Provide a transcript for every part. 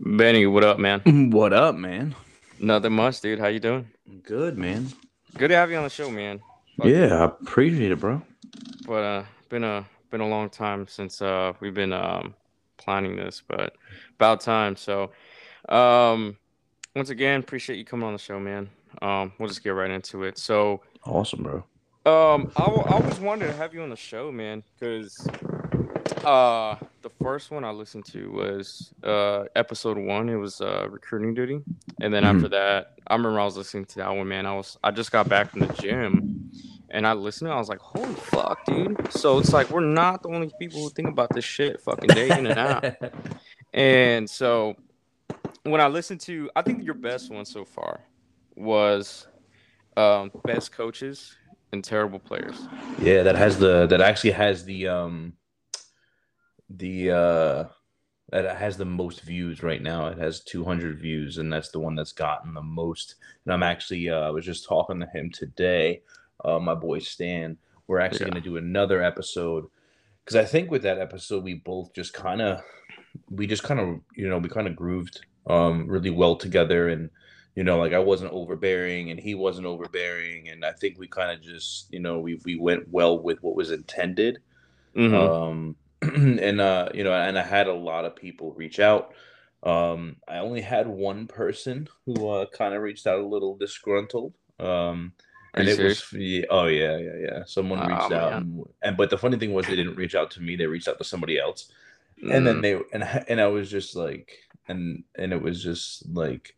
Benny, what up, man? What up, man? Nothing much, dude. How you doing? Good, man. Good to have you on the show, man. Fuck. Yeah, I appreciate it, bro. But uh, been a been a long time since uh we've been um planning this, but about time. So, um, once again, appreciate you coming on the show, man. Um, we'll just get right into it. So, Awesome, bro. um, I, w- I always wanted to have you on the show, man, because uh the first one I listened to was uh episode one. It was uh recruiting duty, and then after that, I remember I was listening to that one. Man, I was I just got back from the gym, and I listened. I was like, holy fuck, dude. So it's like we're not the only people who think about this shit fucking day in and out. And so when I listened to, I think your best one so far was um best coaches and terrible players. yeah, that has the that actually has the um the uh that has the most views right now. It has 200 views, and that's the one that's gotten the most. And I'm actually uh, I was just talking to him today, uh, my boy Stan. We're actually Yeah. going to do another episode because I think with that episode we both just kind of we just kind of you know we kind of grooved um really well together and you know like I wasn't overbearing and he wasn't overbearing and I think we kind of just you know we we went well with what was intended Mhm. um and uh you know and I had a lot of people reach out um I only had one person who uh kind of reached out a little disgruntled um and it serious? was yeah, oh yeah yeah yeah someone Oh, reached out and, and but the funny thing was they didn't reach out to me they reached out to somebody else and then Mm. they and I- and I was just like and and it was just like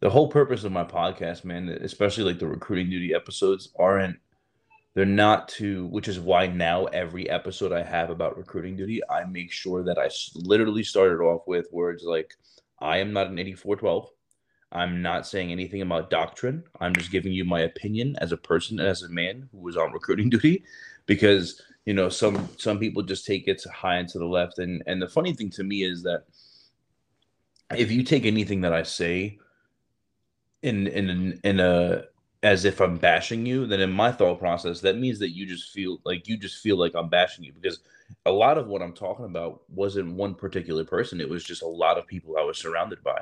the whole purpose of my podcast man especially like the recruiting duty episodes aren't they're not too which is why now every episode I have about recruiting duty I make sure that i literally started off with words like I am not an 8412 I'm not saying anything about doctrine. I'm just giving you my opinion as a person and as a man who was on recruiting duty. Because you know some some people just take it high and to the left. And and the funny thing to me is that if you take anything that I say in in in a as if I'm bashing you, then in my thought process, that means that you just feel like you just feel like I'm bashing you because a lot of what I'm talking about wasn't one particular person. It was just a lot of people I was surrounded by.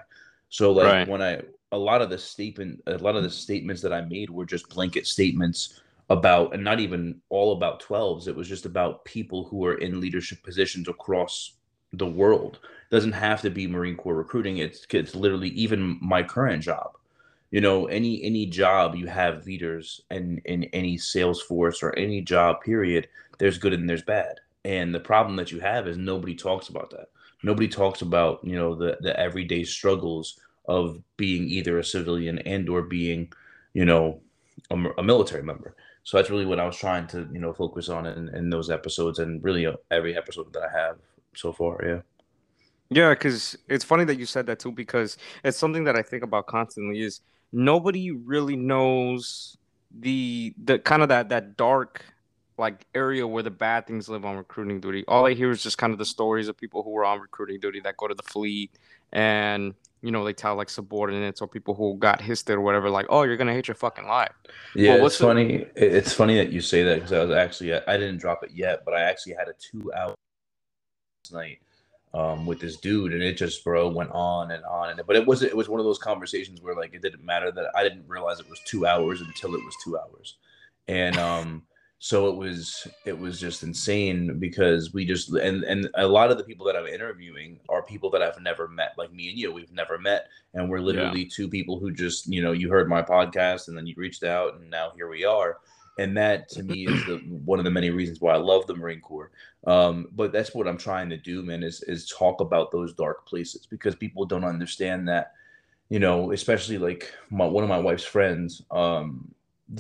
So like Right. when I a lot of the statement a lot of the statements that I made were just blanket statements about and not even all about 12s. It was just about people who are in leadership positions across the world. doesn't have to be Marine Corps recruiting. It's it's literally even my current job you know any any job you have leaders and in any sales force or any job period there's good and there's bad. And the problem that you have is nobody talks about that. Nobody talks about you know the the everyday struggles of being either a civilian and or being you know a, a military member. So that's really what i was trying to you know focus on in, in those episodes and really uh, every episode that i have so far yeah. Yeah, because it's funny that you said that too, because it's something that I think about constantly is nobody really knows the the kind of that that dark like area where the bad things live on recruiting duty. All I hear is just kind of the stories of people who were on recruiting duty that go to the fleet and you know they tell like subordinates or people who got hissed or whatever like oh you're gonna hate your fucking life. Yeah, what's it's the- funny. It's funny that you say that because I was actually I didn't drop it yet, but I actually had a two hour night um, with this dude, and it just bro went on and on, and but it was it was one of those conversations where like it didn't matter that I didn't realize it was two hours until it was two hours, and um, so it was it was just insane because we just and and a lot of the people that I'm interviewing are people that I've never met, like me and you, we've never met, and we're literally two people who just you know you heard my podcast and then you reached out and now here we are and that to me is the one of the many reasons why i love the marine corps. Um, but that's what i'm trying to do man is is talk about those dark places because people don't understand that you know especially like my, one of my wife's friends um,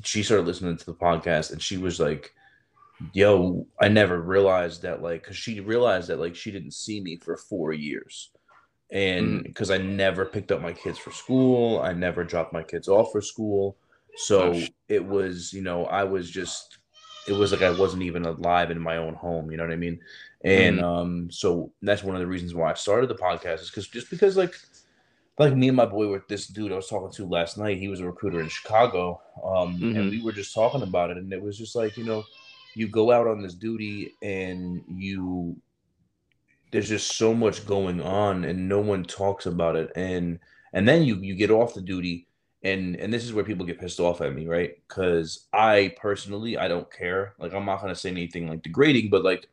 she started listening to the podcast and she was like yo i never realized that like because she realized that like she didn't see me for four years. And because i never picked up my kids for school. I never dropped my kids off for school so Oh, it was you know i was just it was like i wasn't even alive in my own home you know what i mean and Mhm. um so that's one of the reasons why i started the podcast is because just because like like me and my boy with this dude I was talking to last night. He was a recruiter in Chicago, um, Mhm. and we were just talking about it, and it was just like you know, you go out on this duty and you there's just so much going on and no one talks about it and and then you you get off the duty and and this is where people get pissed off at me right? Because i personally i don't care. Like i'm not going to say anything like degrading but like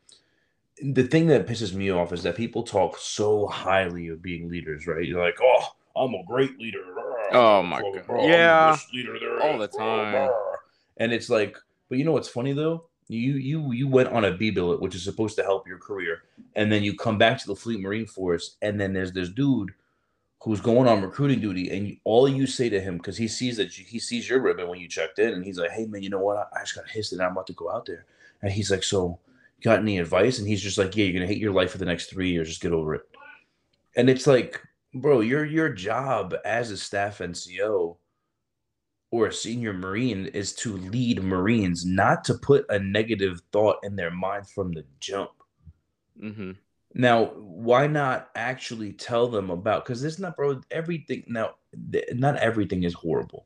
the thing that pisses me off is that people talk so highly of being leaders right? You're like oh i'm a great leader. Oh my god. yeah. leader, all the time. and it's like but you know what's funny though? You you you went on a B billet, which is supposed to help your career, and then you come back to the Fleet Marine Force, and then there's this dude who's going on recruiting duty, and all you say to him because he sees that you, he sees your ribbon when you checked in, and he's like, "Hey man, you know what? I, I just got hissed, and I'm about to go out there." And he's like, "So, got any advice?" And he's just like, "Yeah, you're gonna hate your life for the next three years. Just get over it." And it's like, bro, your your job as a staff NCO or a senior Marine is to lead Marines, not to put a negative thought in their mind from the jump. Mm-hmm. Now, why not actually tell them about? Because this not, bro. Everything now, not everything is horrible.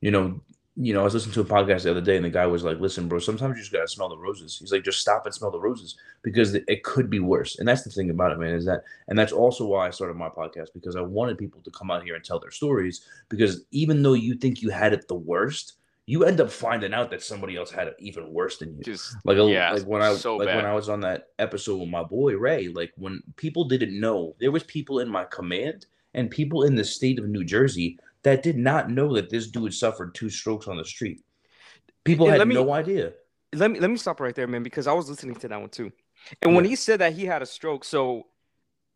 You know, you know, I was listening to a podcast the other day, and the guy was like, "Listen, bro, sometimes you just gotta smell the roses." He's like, "Just stop and smell the roses because it could be worse." And that's the thing about it, man. Is that, and that's also why I started my podcast because I wanted people to come out here and tell their stories. Because even though you think you had it the worst, you end up finding out that somebody else had it even worse than you. Just like, a, yeah, like when I so like bad. when I was on that episode with my boy Ray. Like when people didn't know, there was people in my command and people in the state of New Jersey that did not know that this dude suffered two strokes on the street. People Yeah, had me- no idea. let me let me stop right there, man, because I was listening to that one too. And when he said that he had a stroke, so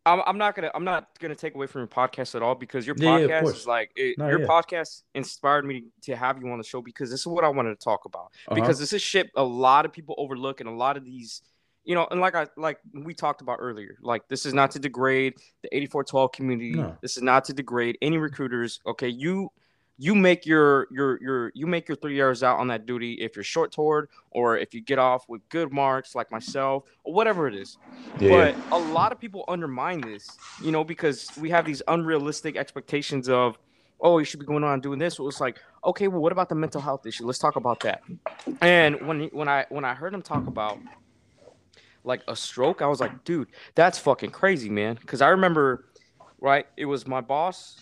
I'm, I'm not gonna I'm not gonna take away from your podcast at all because your Yeah, yeah, podcast course. is like it, No, your yeah. podcast inspired me to have you on the show because this is what I wanted to talk about Uh-huh. because this is shit a lot of people overlook and a lot of these you know and like I like we talked about earlier like this is not to degrade the 8412 community No. this is not to degrade any recruiters okay you you make your your your you make your three years out on that duty if you're short toured or if you get off with good marks like myself or whatever it is. Yeah, but a lot of people undermine this you know because we have these unrealistic expectations of oh you should be going on doing this. Well, it's like okay well what about the mental health issue? Let's talk about that. And when when i when i heard him talk about like a stroke i was like dude that's fucking crazy man. Because i remember right it was my boss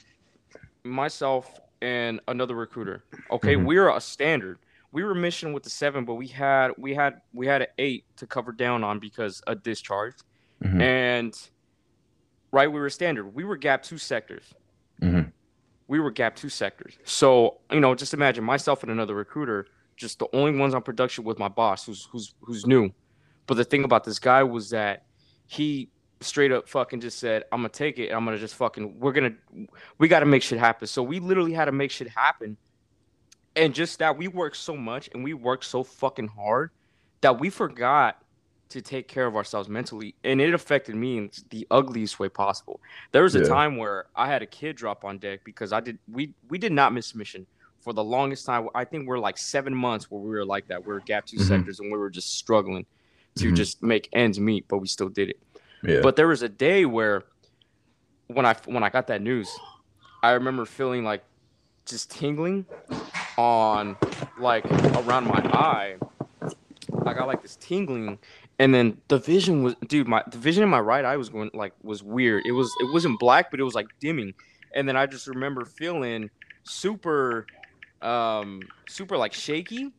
myself and another recruiter. Okay Mhm. we were a standard. We were mission with the seven but we had we had we had an eight to cover down on because a discharge. Mhm. and right we were standard. We were gap two sectors. Mhm. we were gap two sectors. So you know just imagine myself and another recruiter just the only ones on production with my boss who's who's who's new. But the thing about this guy was that he straight up fucking just said i'm gonna take it and i'm gonna just fucking we're gonna we gotta make shit happen. So we literally had to make shit happen. And just that we worked so much and we worked so fucking hard that we forgot to take care of ourselves mentally. And it affected me in the ugliest way possible. There was a Yeah. time where i had a kid drop on deck because i did we we did not miss mission for the longest time. I think we're like seven months where we were like that. We were gap 2 Mhm. sectors and we were just struggling to Mhm. just make ends meet but we still did it but there was a day where when I when I got that news, I remember feeling like just tingling on like around my eye. I got like this tingling and then the vision was dude, my the vision in my right eye was going like was weird. It was it wasn't black, but it was like dimming. And then I just remember feeling super um super like shaky.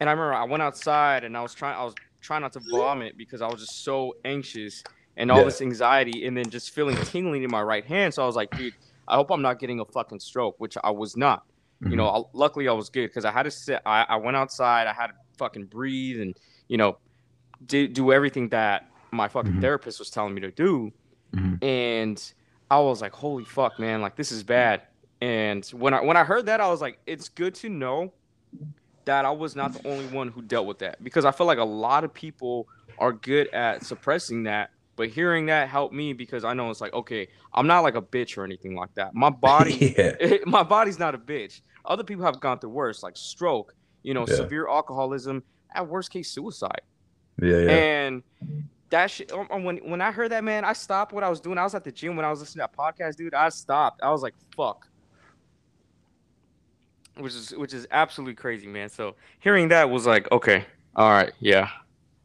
And I remember I went outside and I was trying I was trying not to vomit because I was just so anxious and all Yeah. this anxiety and then just feeling tingling in my right hand. So I was like, dude, I hope I'm not getting a fucking stroke, which I was not. You know, I, luckily I was good because I had to sit. I, I went outside. I had to fucking breathe and you know, do do everything that my fucking Mhm. therapist was telling me to do. Mhm. And I was like, holy fuck, man, like this is bad. And when I when I heard that, I was like, it's good to know that I was not the only one who dealt with that because I feel like a lot of people are good at suppressing that. But hearing that helped me because I know it's like, okay, I'm not like a bitch or anything like that. My body yeah. my body's not a bitch. Other people have gone through worse, like stroke, you know, Yeah. severe alcoholism, at worst case suicide. Yeah, yeah. And that shit. um, um, When when I heard that, man, I stopped what I was doing. I was at the gym when I was listening to that podcast, dude. I stopped. I was like, fuck. Which is which is absolutely crazy, man. So hearing that was like, okay, all right, yeah,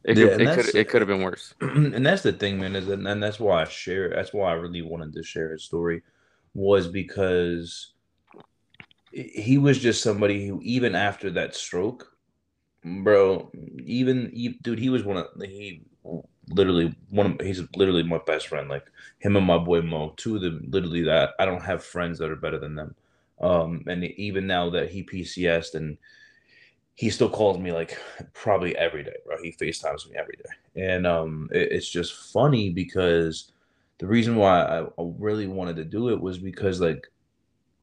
It Yeah, could, and it could, it could have been worse. and that's the thing, man, is and, and that's why I share. That's why I really wanted to share his story, was because he was just somebody who, even after that stroke, bro, even dude, he was one of he literally one of he's literally my best friend. Like him and my boy Mo, two of them, literally that I don't have friends that are better than them. Um, and even now that he PCSed and he still calls me like probably every day, bro. He FaceTimes me every day. And um it- it's just funny because the reason why I, I really wanted to do it was because like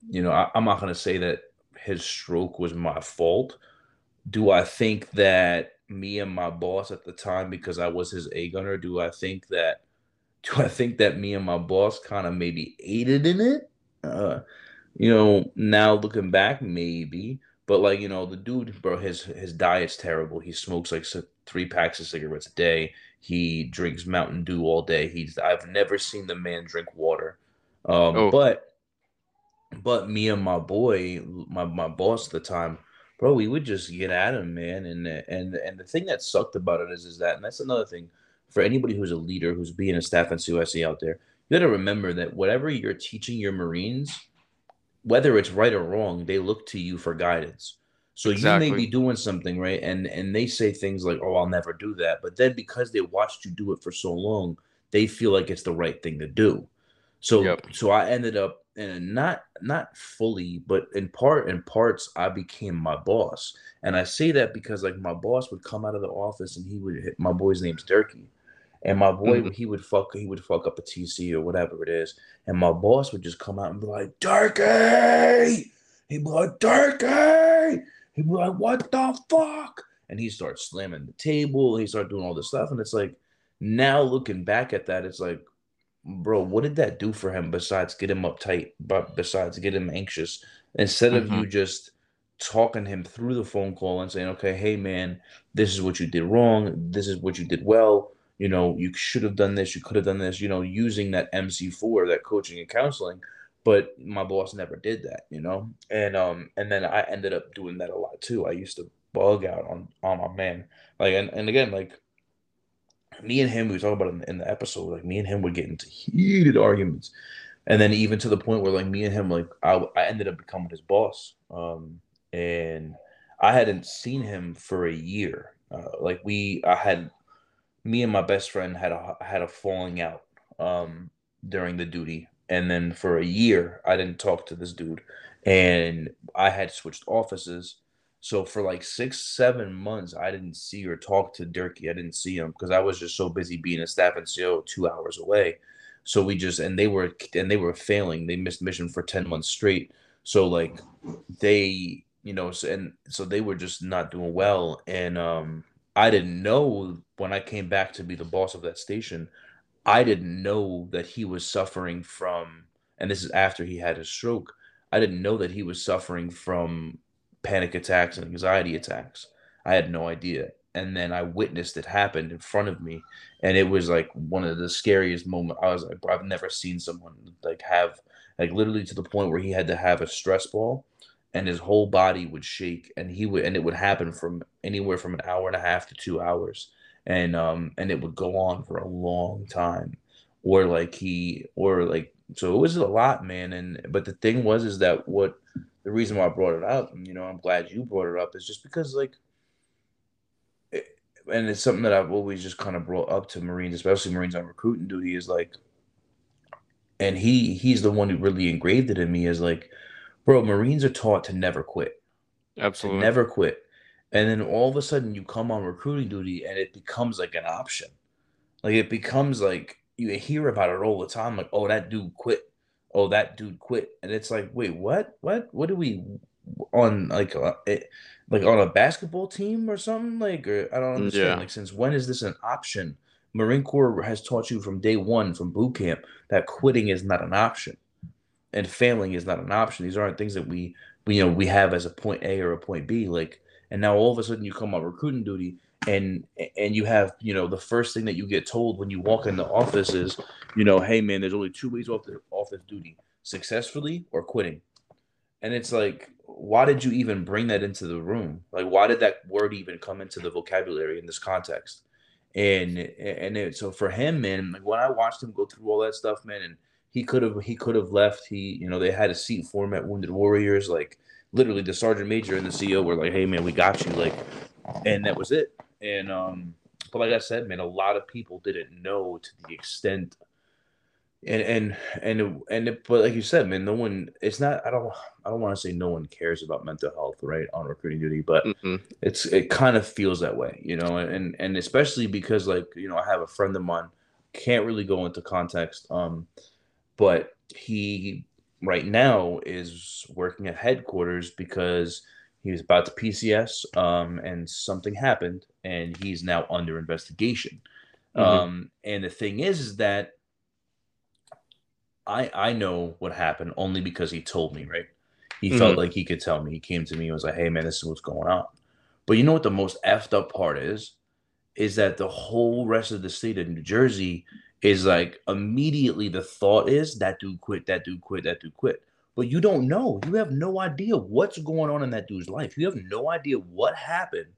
you know, I, I'm not gonna say that his stroke was my fault. Do I think that me and my boss at the time, because I was his A gunner, do I think that do I think that me and my boss kind of maybe aided in it? Uh, you know, now looking back, maybe. But like, you know, the dude, bro, his his diet's terrible. He smokes like three packs of cigarettes a day. He drinks Mountain Dew all day. He's I've never seen the man drink water. Um, Oh. but but me and my boy, my my boss at the time, bro, we would just get at him, man. And and and the thing that sucked about it is is that, and that's another thing for anybody who's a leader, who's being a staff NCOIC out there, you got to remember that whatever you're teaching your Marines, whether it's right or wrong, they look to you for guidance. So you may be doing something right, and and they say things like, "Oh, I'll never do that," but then because they watched you do it for so long, they feel like it's the right thing to do. So Yep. so I ended up and not not fully, but in part in parts, I became my boss, and I say that because like my boss would come out of the office and he would hit my boy's name's Durkee. And my boy, Mhm. he would fuck, he would fuck up a TC or whatever it is, and my boss would just come out and be like, "Durkee," he'd be like, "Durkee," he'd be like, "What the fuck?" And he starts slamming the table, he started doing all this stuff, and it's like, now looking back at that, it's like, bro, what did that do for him besides get him uptight, but besides get him anxious? Instead of Mhm. you just talking him through the phone call and saying, okay, hey man, this is what you did wrong, this is what you did well. You know, you should have done this, you could have done this, you know, using that MC4, that coaching and counseling. But my boss never did that, you know? And um, and then I ended up doing that a lot too. I used to bug out on on my man. Like and, and again, like me and him, we talked about in, the- in the episode, like me and him would get into heated arguments. And then even to the point where like me and him, like I, I ended up becoming his boss. Um, and I hadn't seen him for a year. Uh, like we, I had, me and my best friend had a had a falling out um, during the duty, and then for a year I didn't talk to this dude, and I had switched offices. So for like six, seven months, I didn't see or talk to Durkee. I didn't see him because I was just so busy being a staff and NCO two hours away. So we just and they were and they were failing. They missed mission for ten months straight. So like they, you know, and so they were just not doing well. And um, I didn't know when I came back to be the boss of that station. I didn't know that he was suffering from, and this is after he had his stroke. I didn't know that he was suffering from panic attacks and anxiety attacks. I had no idea. And then I witnessed it happen in front of me. And it was like one of the scariest moments. I was like, I've never seen someone like have, like literally to the point where he had to have a stress ball and his whole body would shake and he would, and it would happen from anywhere from an hour and a half to two hours. And, um, and it would go on for a long time. Or like he, or like, so it was a lot, man. And, but the thing was, is that what, the reason why I brought it up, you know, I'm glad you brought it up, is just because like, it, and it's something that I've always just kind of brought up to Marines, especially Marines on recruiting duty, is like, and he he's the one who really engraved it in me is like, bro, Marines are taught to never quit, Absolutely. never quit, and then all of a sudden you come on recruiting duty and it becomes like an option, like it becomes like you hear about it all the time, like, oh, that dude quit. Oh that dude quit. And it's like wait what? What? What do we on like uh, it, like on a basketball team or something? Like or i don't understand. Yeah. like since when is this an option? Marine corps has taught you from day one from boot camp that quitting is not an option and failing is not an option. These aren't things that we, we you know we have as a point a or a point b like and now all of a sudden you come on recruiting duty and and you have you know the first thing that you get told when you walk in the office is you know hey man there's only two ways off the office duty successfully or quitting. And it's like why did you even bring that into the room? Like why did that word even come into the vocabulary in this context? And and it, so for him, man, like when I watched him go through all that stuff, man, and he could have he could have left. He you know they had a seat for him at Wounded Warriors, like literally the sergeant major and the CEO were like, "Hey man, we got you," like, and that was it. And um, but like I said, man, a lot of people didn't know to the extent and and and and it, but like you said, man, no one. It's not. I don't. I don't want to say no one cares about mental health, right, on recruiting duty, but mm-hmm. it's it kind of feels that way, you know, and and especially because like you know I have a friend of mine, can't really go into context, um, but he right now is working at headquarters because he was about to PCS, um, and something happened, and he's now under investigation. Mm-hmm. Um, and the thing is, is that I I know what happened only because he told me, right? He mm-hmm. felt like he could tell me. He came to me and was like, "Hey man, this is what's going on." But you know what the most effed up part is? Is that the whole rest of the state of New Jersey is like immediately the thought is that dude quit, that dude quit, that dude quit. But you don't know. You have no idea what's going on in that dude's life. You have no idea what happened.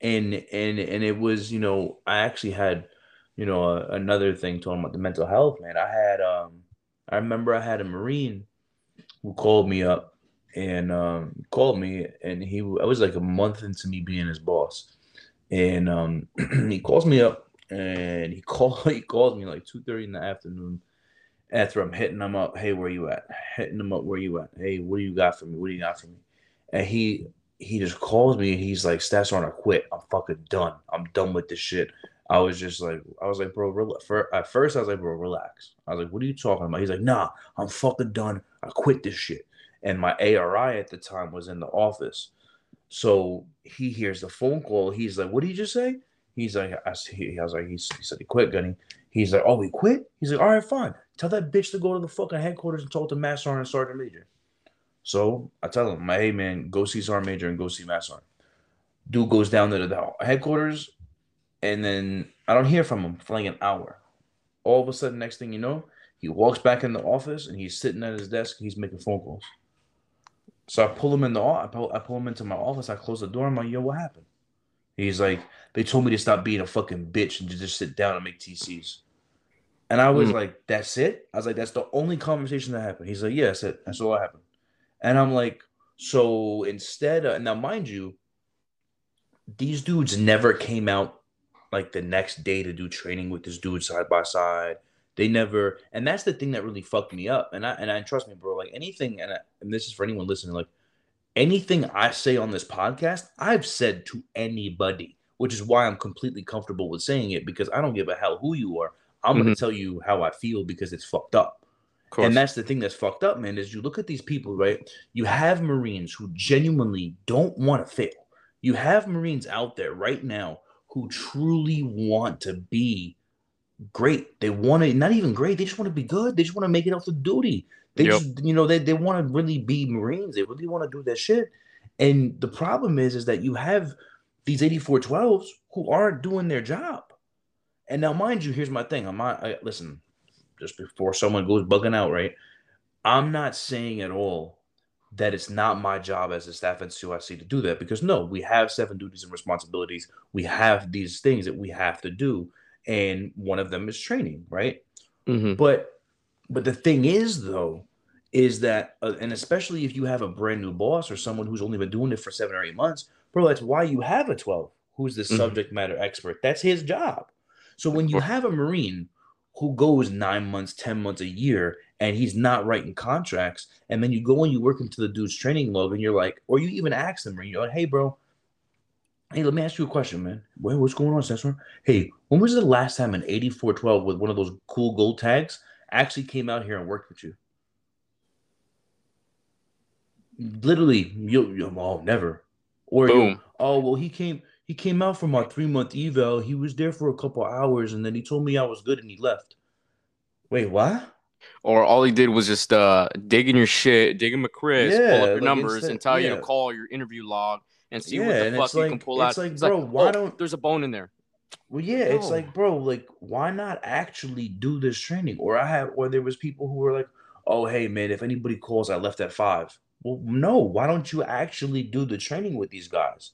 And and and it was, you know, I actually had, you know, another thing talking about the mental health, man. I had um I remember I had a Marine who called me up and um, called me, and he I was like a month into me being his boss, and um, he calls me up and he called he calls me like two thirty in the afternoon. After I'm hitting him up, hey, where you at? Hitting him up, where you at? Hey, what do you got for me? What do you got for me? And he he just calls me. He's like, "Stats on, I quit. I'm fucking done. I'm done with this shit. I was just like, I was like, bro, at first I was like, bro, relax. I was like, what are you talking about? He's like, nah, I'm fucking done. I quit this shit. And my ARI at the time was in the office. So he hears the phone call. He's like, what did you just say? He's like, I, he, I was like, he, he said he quit, Gunny. He's like, oh, he quit? He's like, all right, fine. Tell that bitch to go to the fucking headquarters and talk to Master and Sergeant Major. So I tell him, my hey man, go see Sergeant Major and go see Master. Dude goes down to the headquarters and then I don't hear from him for like an hour. All of a sudden, next thing you know, he walks back in the office and he's sitting at his desk. he's making phone calls. So I pull him in the I pull, I pull him into my office. I close the door. I'm like, "Yo, what happened?" He's like, "They told me to stop being a fucking bitch and to just sit down and make TCs." And I was mm. like, "That's it." I was like, "That's the only conversation that happened." He's like, "Yeah, that's it. That's all that happened." And I'm like, "So instead, of, now mind you, these dudes never came out like the next day to do training with this dude side by side. They never, and that's the thing that really fucked me up. And I and I trust me, bro. Like anything, and I, and this is for anyone listening. Like anything I say on this podcast, I've said to anybody, which is why I'm completely comfortable with saying it because I don't give a hell who you are. I'm mm-hmm. gonna tell you how I feel because it's fucked up. And that's the thing that's fucked up, man. Is you look at these people, right? You have Marines who genuinely don't want to fail. You have Marines out there right now who truly want to be great. They want to not even great. They just want to be good. They just want to make it out the duty. They yep. just, you know, they, they want to really be Marines. They really want to do that shit. And the problem is, is that you have these 8412s who aren't doing their job. And now, mind you, here's my thing. I'm not, I, listen, just before someone goes bugging out, right? I'm not saying at all that it's not my job as a staff NCOIC to do that because no, we have seven duties and responsibilities. We have these things that we have to do, and one of them is training, right? Mm-hmm. But but the thing is though, is that uh, and especially if you have a brand new boss or someone who's only been doing it for seven or eight months, bro, that's why you have a twelve who's the mm-hmm. subject matter expert. That's his job. So when you have a marine who goes nine months, ten months, a year, and he's not writing contracts. And then you go and you work into the dude's training log and you're like, or you even ask them, you know, hey, bro, hey, let me ask you a question, man. Wait, what's going on, Cesar? Hey, when was the last time an 8412 with one of those cool gold tags actually came out here and worked with you? Literally, you, you oh, never. Or you, oh, well, he came he came out from my three month eval. He was there for a couple hours and then he told me I was good and he left. Wait, what? or all he did was just uh digging your shit, dig digging MCRISS, yeah, pull up your like numbers, instead, and tell yeah. you to call your interview log and see yeah, what the fuck you like, can pull it's out. Like, it's bro, like, why oh, don't there's a bone in there? Well, yeah, no. it's like, bro, like, why not actually do this training? Or I have, or there was people who were like, oh, hey, man, if anybody calls, I left at five. Well, no, why don't you actually do the training with these guys?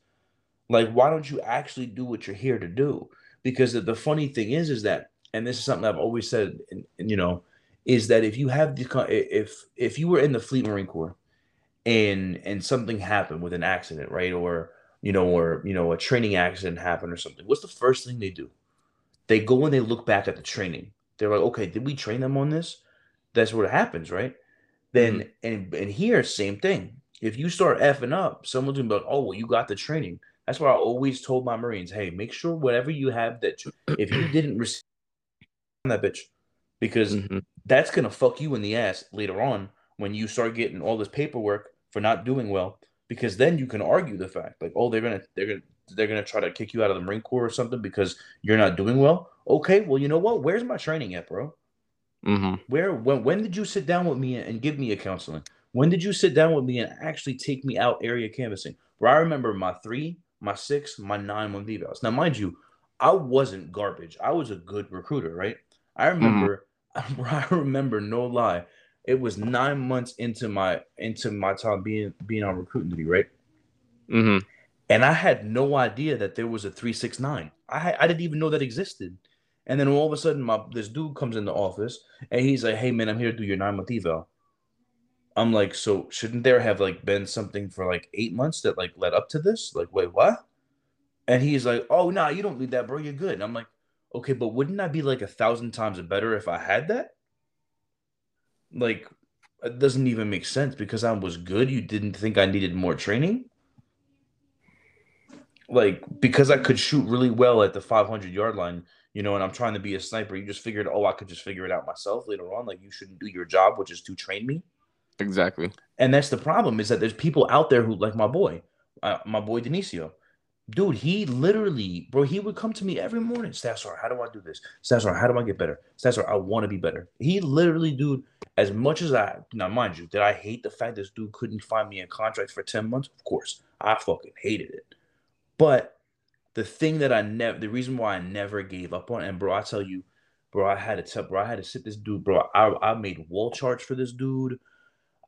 Like, why don't you actually do what you're here to do? because the, the funny thing is, is that, and this is something I've always said, and, and, you know, is that if you have the if if you were in the Fleet Marine Corps, and and something happened with an accident, right, or you know, or you know, a training accident happened or something, what's the first thing they do? They go and they look back at the training. They're like, okay, did we train them on this? That's what happens, right? Then mm-hmm. and and here, same thing. If you start effing up, someone's gonna be like, oh, well, you got the training. That's why I always told my Marines, hey, make sure whatever you have that if you didn't receive that bitch, because mm-hmm. that's gonna fuck you in the ass later on when you start getting all this paperwork for not doing well. Because then you can argue the fact, like, oh, they're gonna they're gonna they're gonna try to kick you out of the Marine Corps or something because you're not doing well. Okay, well, you know what? Where's my training at, bro? Mm-hmm. Where when when did you sit down with me and give me a counseling? When did you sit down with me and actually take me out area canvassing? Where I remember my three, my six, my nine month evals. Now, mind you, I wasn't garbage. I was a good recruiter, right? I mm-hmm. remember, mm-hmm. I remember, no lie, it was nine months into my into my time being being on recruiting duty, right? Mm-hmm. And I had no idea that there was a three six nine. I I didn't even know that existed. And then all of a sudden, my this dude comes in the office and he's like, "Hey man, I'm here to do your nine month eval." I'm like, so shouldn't there have like been something for like eight months that like led up to this? Like, wait, what? And he's like, oh no, nah, you don't need that, bro. You're good. And I'm like, okay, but wouldn't I be like a thousand times better if I had that? Like, it doesn't even make sense because I was good. You didn't think I needed more training? Like, because I could shoot really well at the 500 yard line, you know, and I'm trying to be a sniper, you just figured, oh, I could just figure it out myself later on. Like, you shouldn't do your job, which is to train me. Exactly. And that's the problem is that there's people out there who, like my boy, uh, my boy Denisio, dude, he literally, bro, he would come to me every morning. Staff how do I do this? Staff how do I get better? Staff I want to be better. He literally, dude, as much as I, now mind you, did I hate the fact this dude couldn't find me a contract for 10 months? Of course. I fucking hated it. But the thing that I never, the reason why I never gave up on, and bro, I tell you, bro, I had to tell, bro, I had to sit this dude, bro. I, I made wall charts for this dude.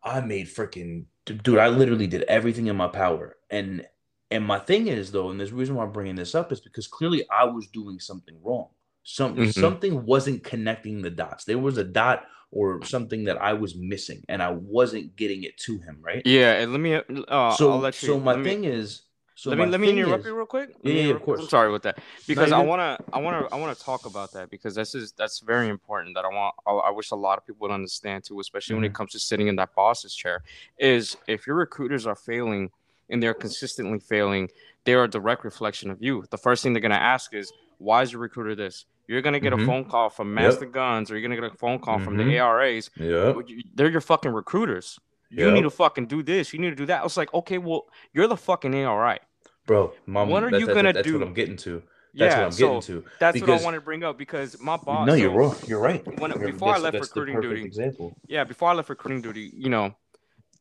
I made freaking, dude, I literally did everything in my power. And, and my thing is though, and the reason why I'm bringing this up is because clearly I was doing something wrong. Some mm-hmm. something wasn't connecting the dots. There was a dot or something that I was missing, and I wasn't getting it to him. Right? Yeah. And let me. Uh, so, you, so my thing is, so let me let me interrupt is, you real quick. Yeah, yeah, of course. I'm sorry with that because no, I wanna I wanna I wanna talk about that because this is that's very important that I want I, I wish a lot of people would understand too, especially mm-hmm. when it mm-hmm. comes to sitting in that boss's chair. Is if your recruiters are failing and they're consistently failing, they're a direct reflection of you. The first thing they're gonna ask is why is your recruiter this? You're gonna get mm-hmm. a phone call from Master yep. Guns, or you're gonna get a phone call mm-hmm. from the mm-hmm. ARAs. Yeah, they're your fucking recruiters. You yep. need to fucking do this. You need to do that. I was like, okay, well, you're the fucking ARI bro. Mom, what are you gonna that's do? That's what I'm getting to. That's yeah, what I'm so getting to. That's because, what I wanted to bring up because my boss. No, you're wrong. You're right. When, you're, before I left recruiting duty, example. Yeah, before I left recruiting duty, you know,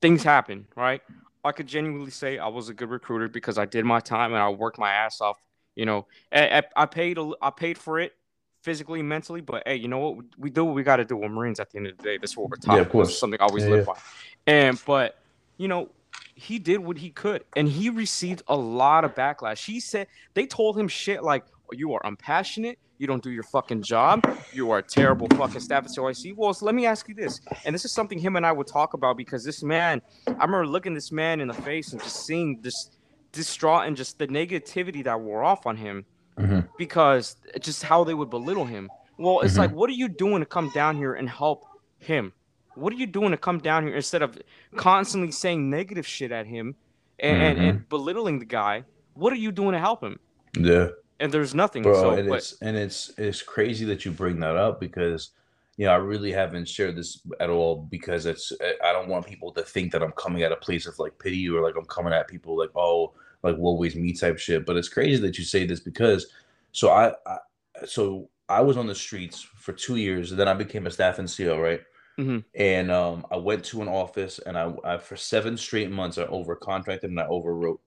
things happen, right? I could genuinely say I was a good recruiter because I did my time and I worked my ass off. You know, I, I paid a, I paid for it physically, mentally, but hey, you know what? We do what we got to do with Marines at the end of the day. That's what we're taught. Yeah, of course. something I always yeah, live yeah. by. And but you know, he did what he could and he received a lot of backlash. He said they told him shit like oh, you are unpassionate, you don't do your fucking job, you are a terrible fucking staff NCOIC. Well, so let me ask you this, and this is something him and I would talk about because this man, I remember looking this man in the face and just seeing this distraught and just the negativity that wore off on him mm-hmm. because just how they would belittle him. Well, it's mm-hmm. like, what are you doing to come down here and help him? What are you doing to come down here instead of constantly saying negative shit at him and, mm-hmm. and, and, mm-hmm. belittling the guy? What are you doing to help him? Yeah. And there's nothing. Bro, so, and but, it's and it's it's crazy that you bring that up because you know I really haven't shared this at all because it's I don't want people to think that I'm coming at a place of like pity or like I'm coming at people like oh like woe is me type shit. But it's crazy that you say this because so I, I so I was on the streets for two years and then I became a staff NCO, right? Mm-hmm. And um, I went to an office, and I, I for seven straight months I over contracted and I overwrote.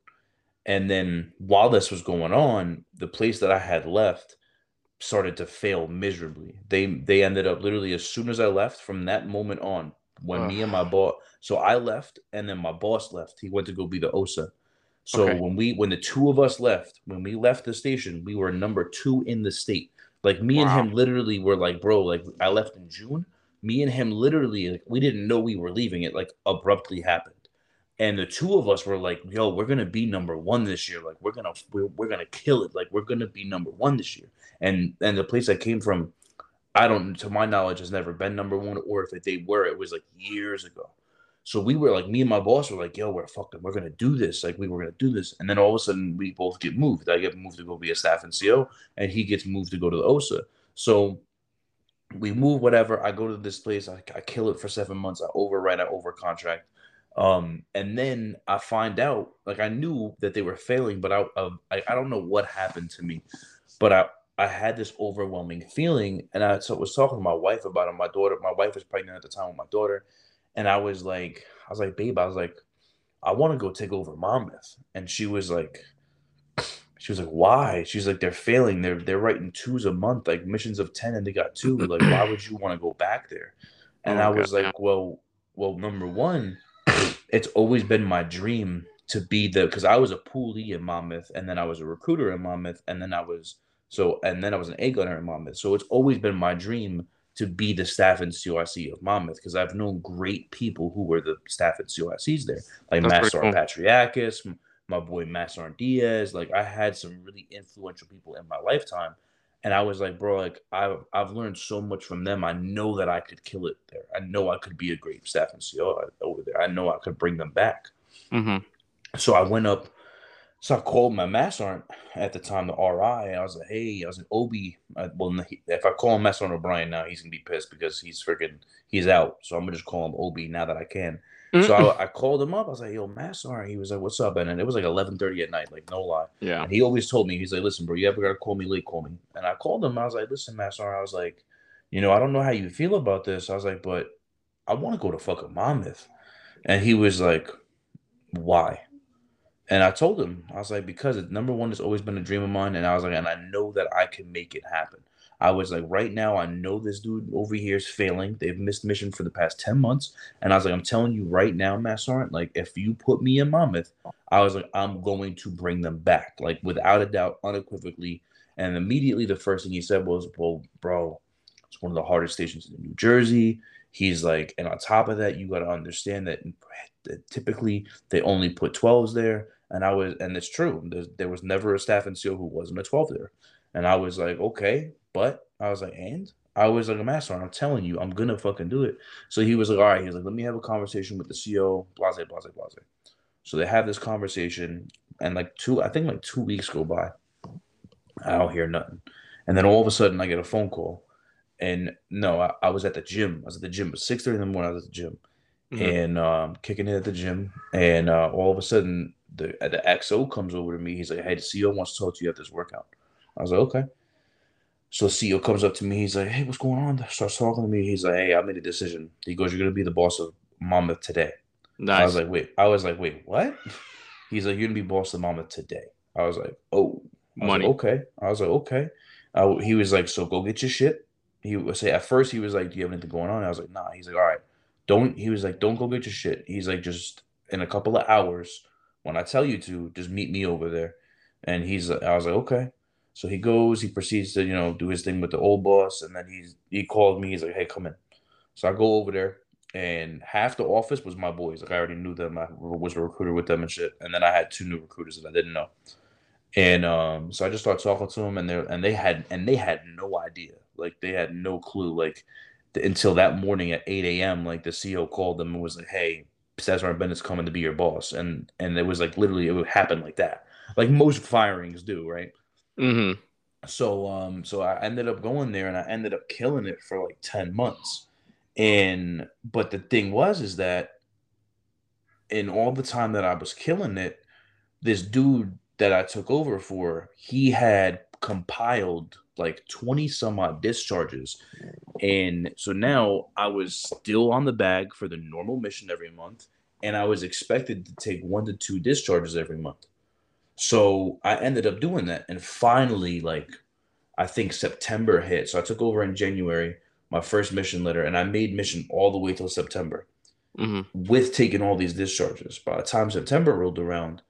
And then while this was going on, the place that I had left started to fail miserably. They they ended up literally as soon as I left from that moment on, when me and my boss so I left and then my boss left. He went to go be the OSA. So Okay. when we when the two of us left, when we left the station, we were number two in the state. Like me and him literally were like, bro, like I left in June. Me and him literally, like, we didn't know we were leaving. It like abruptly happened. And the two of us were like, yo, we're gonna be number one this year. Like we're gonna we're, we're gonna kill it. Like we're gonna be number one this year. And and the place I came from, I don't to my knowledge has never been number one, or if they were, it was like years ago. So we were like, me and my boss were like, yo, we're fucking, we're gonna do this. Like we were gonna do this. And then all of a sudden we both get moved. I get moved to go be a staff NCO, and he gets moved to go to the OSA. So we move whatever. I go to this place, I, I kill it for seven months, I overwrite, I over contract. Um, and then I find out, like I knew that they were failing, but I, I I don't know what happened to me, but I I had this overwhelming feeling, and I was talking to my wife about it. My daughter, my wife was pregnant at the time with my daughter, and I was like, I was like, babe, I was like, I want to go take over Monmouth, and she was like, she was like, why? She's like, they're failing. They're they're writing twos a month, like missions of ten, and they got two. Like, why would you want to go back there? And Oh, I was God, like, well, well, number one, it's always been my dream to be the because I was a poolie in Monmouth, and then I was a recruiter in Monmouth, and then I was so, and then I was an A gunner in Monmouth. So it's always been my dream to be the staff and CRC of Monmouth because I've known great people who were the staff and CRCs there, like That's Master cool. Patriakis, my boy Master Diaz. Like I had some really influential people in my lifetime. And I was like, bro, like I've I've learned so much from them. I know that I could kill it there. I know I could be a great staff and CO over there. I know I could bring them back. hmm So I went up. So I called my mass sergeant at the time, the RI, I was like, "Hey, I was an Obi. I, well, if I call him Master Sergeant O'Brien now, he's gonna be pissed because he's freaking he's out. So I'm gonna just call him Obi now that I can. So I, I called him up. I was like, "Yo, Sergeant." He was like, "What's up?" And it was like 11:30 at night, like no lie. yeah. And he always told me, he's like, "Listen, bro, you ever gotta call me late? Call me." And I called him. I was like, "Listen, Sergeant." I was like, "You know, I don't know how you feel about this." I was like, "But I want to go to fucking Monmouth." And he was like, "Why?" And I told him, I was like, because number one, it's always been a dream of mine. And I was like, and I know that I can make it happen. I was like, right now, I know this dude over here is failing. They've missed mission for the past 10 months. And I was like, I'm telling you right now, Mass Sergeant, like, if you put me in Monmouth, I was like, I'm going to bring them back, like, without a doubt, unequivocally. And immediately, the first thing he said was, well, bro, it's one of the hardest stations in New Jersey. He's like, and on top of that, you got to understand that, that typically they only put 12s there. And I was, and it's true. There's, there was never a staff NCO who wasn't a 12 there. And I was like, okay, but I was like, and I was like a master. I'm telling you, I'm gonna fucking do it. So he was like, all right. He was like, let me have a conversation with the CEO. Blase, blase, blase. So they have this conversation, and like two, I think like two weeks go by. I don't hear nothing, and then all of a sudden I get a phone call, and no, I, I was at the gym. I was at the gym at six thirty in the morning. I was at the gym, Mhm. and um, kicking it at the gym, and uh, all of a sudden the the XO comes over to me. He's like, "Hey, the CEO wants to talk to you at this workout." I was like, "Okay." So CEO comes up to me. He's like, "Hey, what's going on?" Starts talking to me. He's like, "Hey, I made a decision." He goes, "You're gonna be the boss of Monmouth today." Nice. I was like, "Wait." I was like, "Wait, what?" He's like, "You're gonna be boss of Monmouth today." I was like, "Oh." Was Money. like, okay. I was like, okay. Uh, he was like, so go get your shit. He would say at first he was like, do you have anything going on? I was like, nah. He's like, all right, don't. He was like, don't go get your shit. He's like, just in a couple of hours, when I tell you to, just meet me over there. And he's, I was like, okay. So he goes. He proceeds to, you know, do his thing with the old boss, and then he's he called me. He's like, hey, come in. So I go over there, and half the office was my boys. Like I already knew them. I was a recruiter with them and shit. And then I had two new recruiters that I didn't know. And um, so I just started talking to them, and they and they had and they had no idea, like they had no clue, like th- until that morning at eight a.m. Like the CEO called them and was like, "Hey, Cesar Bennett's coming to be your boss," and and it was like literally it would happen like that, like most firings do, right? hmm So um, so I ended up going there, and I ended up killing it for like ten months, and but the thing was is that in all the time that I was killing it, this dude that I took over for, he had compiled like 20 some odd discharges. And so now I was still on the bag for the normal mission every month, and I was expected to take one to two discharges every month. So I ended up doing that. And finally, like, I think September hit. So I took over in January, my first mission letter, and I made mission all the way till September hmm with taking all these discharges. By the time September rolled around,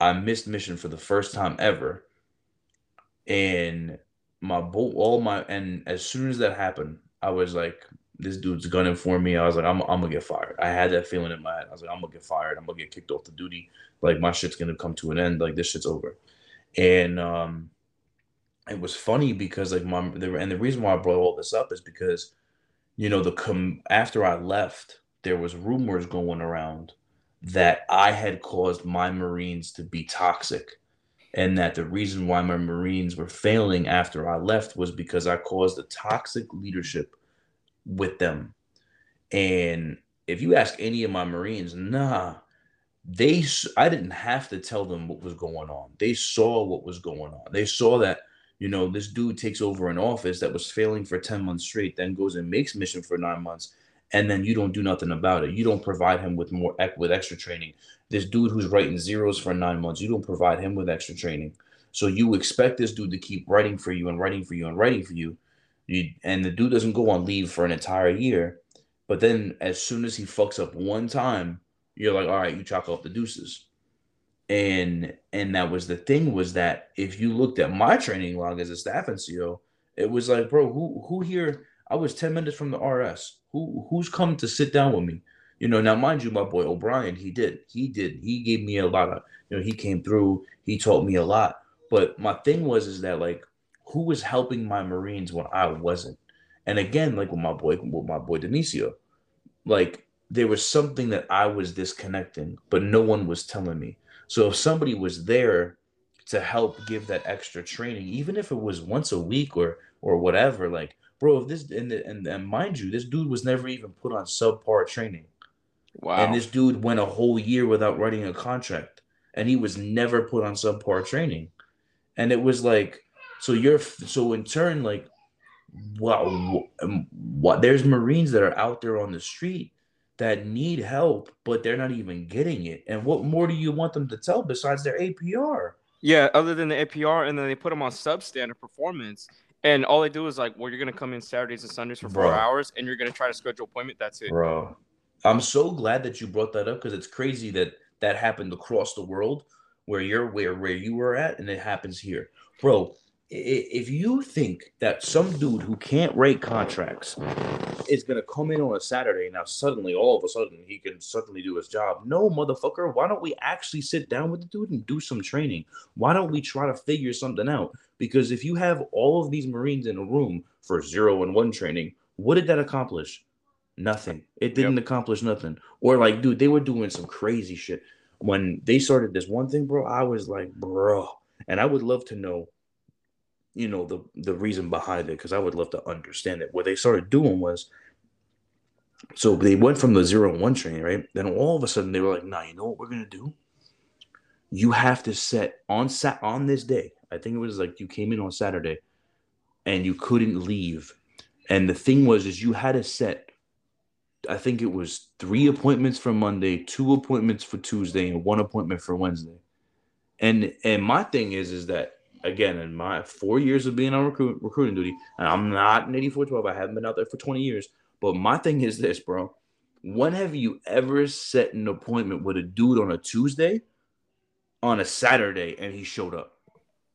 I missed mission for the first time ever, and my bolt all my and as soon as that happened, I was like, this dude's gunning for me. I was like, I'm, I'm gonna get fired. I had that feeling in my head. I was like, I'm gonna get fired. I'm gonna get kicked off the duty. Like my shit's gonna come to an end. Like this shit's over. And um, it was funny because like my the, and the reason why I brought all this up is because, you know, the com after I left, there was rumors going around that I had caused my Marines to be toxic and that the reason why my Marines were failing after I left was because I caused a toxic leadership with them. And if you ask any of my Marines, nah, they I didn't have to tell them what was going on. They saw what was going on. They saw that you know this dude takes over an office that was failing for 10 months straight, then goes and makes mission for 9 months and then you don't do nothing about it. You don't provide him with more with extra training. This dude who's writing zeros for 9 months, you don't provide him with extra training. So you expect this dude to keep writing for you and writing for you and writing for you you, and the dude doesn't go on leave for an entire year. But then as soon as he fucks up one time, you're like, all right, you chalk up the deuces. And and that was the thing was that if you looked at my training log as a staff NCO, it was like, bro, who who here? I was 10 minutes from the RS. Who who's come to sit down with me? You know, now mind you, my boy O'Brien, he did. He did. He gave me a lot of, you know, he came through, he taught me a lot. But my thing was is that like who was helping my Marines when I wasn't? And again, like with my boy, with my boy Denisio, like there was something that I was disconnecting, but no one was telling me. So if somebody was there to help give that extra training, even if it was once a week or or whatever, like bro, if this and and, and mind you, this dude was never even put on subpar training. Wow. And this dude went a whole year without writing a contract, and he was never put on subpar training. And it was like so you're so in turn like wow um, what there's marines that are out there on the street that need help but they're not even getting it and what more do you want them to tell besides their apr yeah other than the apr and then they put them on substandard performance and all they do is like well you're gonna come in saturdays and sundays for four bro, hours and you're gonna try to schedule appointment that's it. Bro i'm so glad that you brought that up because it's crazy that that happened across the world where you're where where you were at and it happens here. Bro if you think that some dude who can't write contracts is going to come in on a Saturday now suddenly all of a sudden he can suddenly do his job. No, motherfucker, why don't we actually sit down with the dude and do some training? Why don't we try to figure something out? Because if you have all of these Marines in a room for 0 and 1 training, what did that accomplish? Nothing. It didn't yep. accomplish nothing. Or like dude, they were doing some crazy shit. When they started this one thing, bro, I was like, bro, and I would love to know you know the the reason behind it because I would love to understand it. What they started doing was, so they went from the zero and one training, right? Then all of a sudden they were like, "Nah, you know what we're gonna do? You have to set on sat on this day. I think it was like you came in on Saturday, and you couldn't leave. And the thing was, is you had to set. I think it was three appointments for Monday, two appointments for Tuesday, and one appointment for Wednesday. And and my thing is, is that again, in my four years of being on recruit, recruiting duty, and I'm not an 8412, I haven't been out there for 20 years. But my thing is this, bro. When have you ever set an appointment with a dude on a Tuesday, on a Saturday, and he showed up?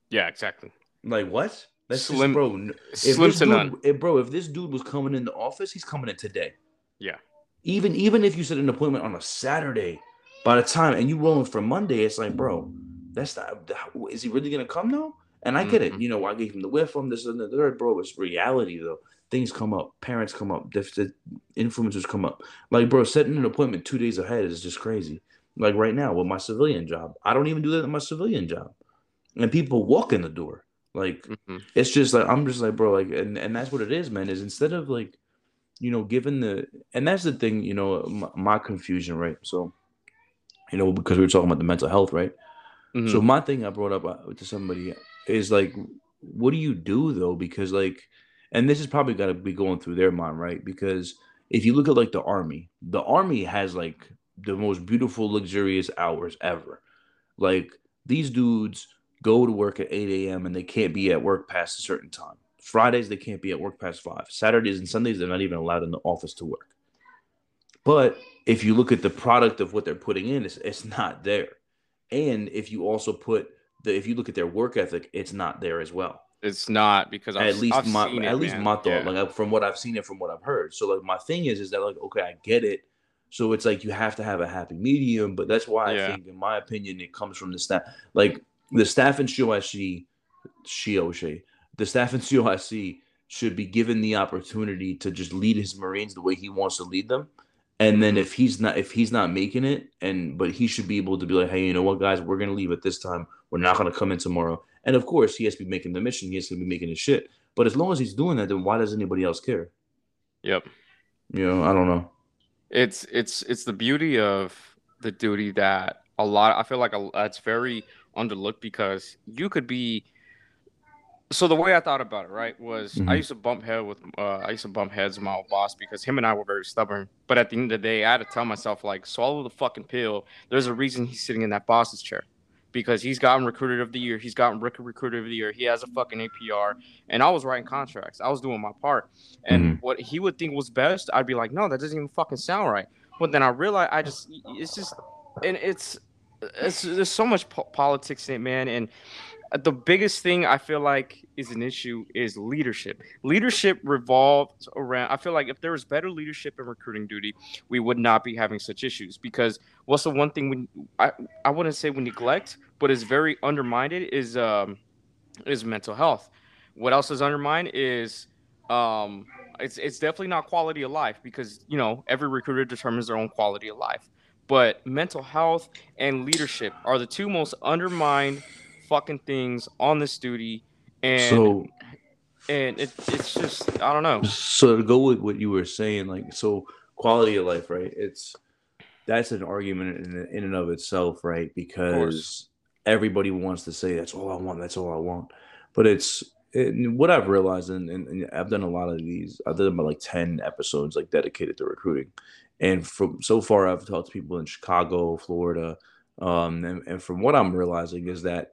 Yeah, exactly. Like what? That's slim, just, bro. Slim to dude, none. If, bro, if this dude was coming in the office, he's coming in today. Yeah. Even even if you set an appointment on a Saturday, by the time and you rolling for Monday, it's like, bro, that's not. Is he really gonna come though? And I get mm-hmm. it. You know, I gave him the whiff from this and the third, bro. It's reality though. Things come up. Parents come up. The influencers come up. Like, bro, setting an appointment two days ahead is just crazy. Like right now with my civilian job, I don't even do that in my civilian job, and people walk in the door. Like, mm-hmm. it's just like I'm just like, bro, like, and and that's what it is, man. Is instead of like, you know, given the and that's the thing, you know, my, my confusion, right? So, you know, because we were talking about the mental health, right? Mm-hmm. So my thing I brought up uh, to somebody is like, what do you do though? Because like, and this is probably got to be going through their mind, right? Because if you look at like the army, the army has like the most beautiful, luxurious hours ever. Like these dudes go to work at 8 a.m. and they can't be at work past a certain time. Fridays they can't be at work past five. Saturdays and Sundays they're not even allowed in the office to work. But if you look at the product of what they're putting in, it's, it's not there and if you also put the if you look at their work ethic, it's not there as well. It's not because I've, at least I've my at it, least man. my thought, Yeah. like from what I've seen and from what I've heard. So like my thing is is that like okay, I get it. So it's like you have to have a happy medium, but that's why Yeah. I think, in my opinion, it comes from the staff. Like the staff in COSC, COSC, the staff in COSC should be given the opportunity to just lead his Marines the way he wants to lead them. And then if he's not if he's not making it, and but he should be able to be like, hey, you know what, guys, we're gonna leave at this time. We're not gonna come in tomorrow. And of course, he has to be making the mission. He has to be making his shit. But as long as he's doing that, then why does anybody else care? Yep. You know, I don't know. It's it's it's the beauty of the duty that a lot. I feel like a, that's very underlooked because you could be. So the way I thought about it, right, was I Mhm. used to bump head with uh, I used to bump heads with my old boss because him and I were very stubborn. But at the end of the day, I had to tell myself like, swallow the fucking pill. There's a reason he's sitting in that boss's chair. Because he's gotten recruited of the year, he's gotten rec- recruited of the year. He has a fucking APR, and I was writing contracts. I was doing my part, and what he would think was best, I'd be like, no, that doesn't even fucking sound right. But then I realized I just it's just and it's it's there's so much po- politics in it, man. And the biggest thing I feel like is an issue is leadership. Leadership revolves around. I feel like if there was better leadership in recruiting duty, we would not be having such issues. Because what's the one thing we I I wouldn't say we neglect, but is very undermined is um is mental health. What else is undermined is um it's it's definitely not quality of life because you know every recruiter determines their own quality of life but mental health and leadership are the two most undermined fucking things on this duty and so and it, it's just i don't know so to go with what you were saying, like so quality of life, right? It's that's an argument in, in and of itself, right? Because everybody wants to say that's all I want, that's all I want. But it's it, what I've realized, and, and, and I've done a lot of these. I've done about like ten episodes, like dedicated to recruiting. And from so far, I've talked to people in Chicago, Florida, um, and, and from what I'm realizing is that,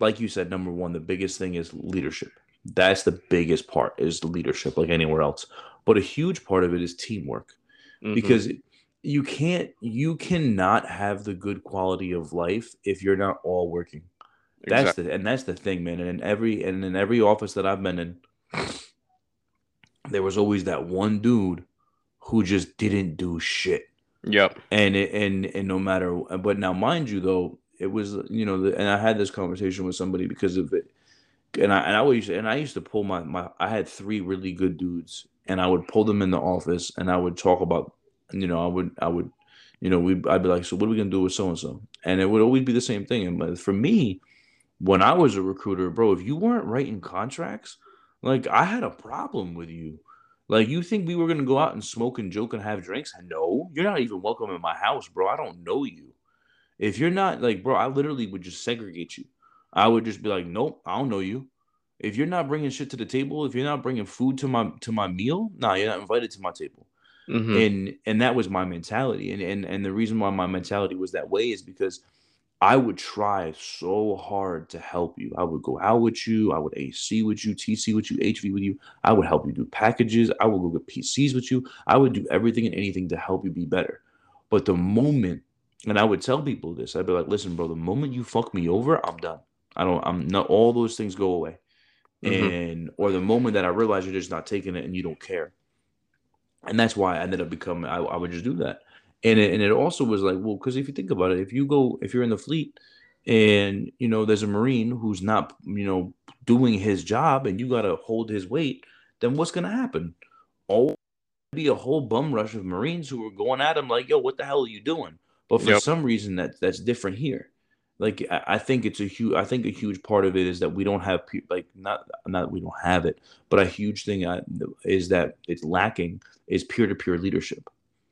like you said, number one, the biggest thing is leadership. That's the biggest part is the leadership, like anywhere else. But a huge part of it is teamwork Mhm. because you can't you cannot have the good quality of life if you're not all working that's Exact- the and that's the thing man and in every and in every office that i've been in there was always that one dude who just didn't do shit yep and it, and and no matter but now mind you though it was you know the, and i had this conversation with somebody because of it and i and i always and i used to pull my my i had three really good dudes and i would pull them in the office and i would talk about you know i would i would you know we i'd be like so what are we gonna do with so and so and it would always be the same thing and but for me when i was a recruiter bro if you weren't writing contracts like i had a problem with you like you think we were gonna go out and smoke and joke and have drinks? No, you're not even welcome in my house, bro. I don't know you. If you're not like, bro, I literally would just segregate you. I would just be like, nope, I don't know you. If you're not bringing shit to the table, if you're not bringing food to my to my meal, nah, you're not invited to my table. Mhm. And and that was my mentality. And and and the reason why my mentality was that way is because I would try so hard to help you. I would go out with you. I would AC with you, TC with you, HV with you. I would help you do packages. I would go get PCs with you. I would do everything and anything to help you be better. But the moment, and I would tell people this, I'd be like, listen, bro, the moment you fuck me over, I'm done. I don't, I'm not, all those things go away. Mhm. And, or the moment that I realize you're just not taking it and you don't care. And that's why I ended up becoming, I, I would just do that. And it, and it also was like, well, because if you think about it, if you go, if you're in the fleet and, you know, there's a Marine who's not, you know, doing his job and you got to hold his weight, then what's going to happen? Oh, be a whole bum rush of Marines who are going at him like, yo, what the hell are you doing? But for Yep. some reason that that's different here. Like I, I think it's a huge. I think a huge part of it is that we don't have pe- like not not that we don't have it, but a huge thing I, is that it's lacking is peer to peer leadership.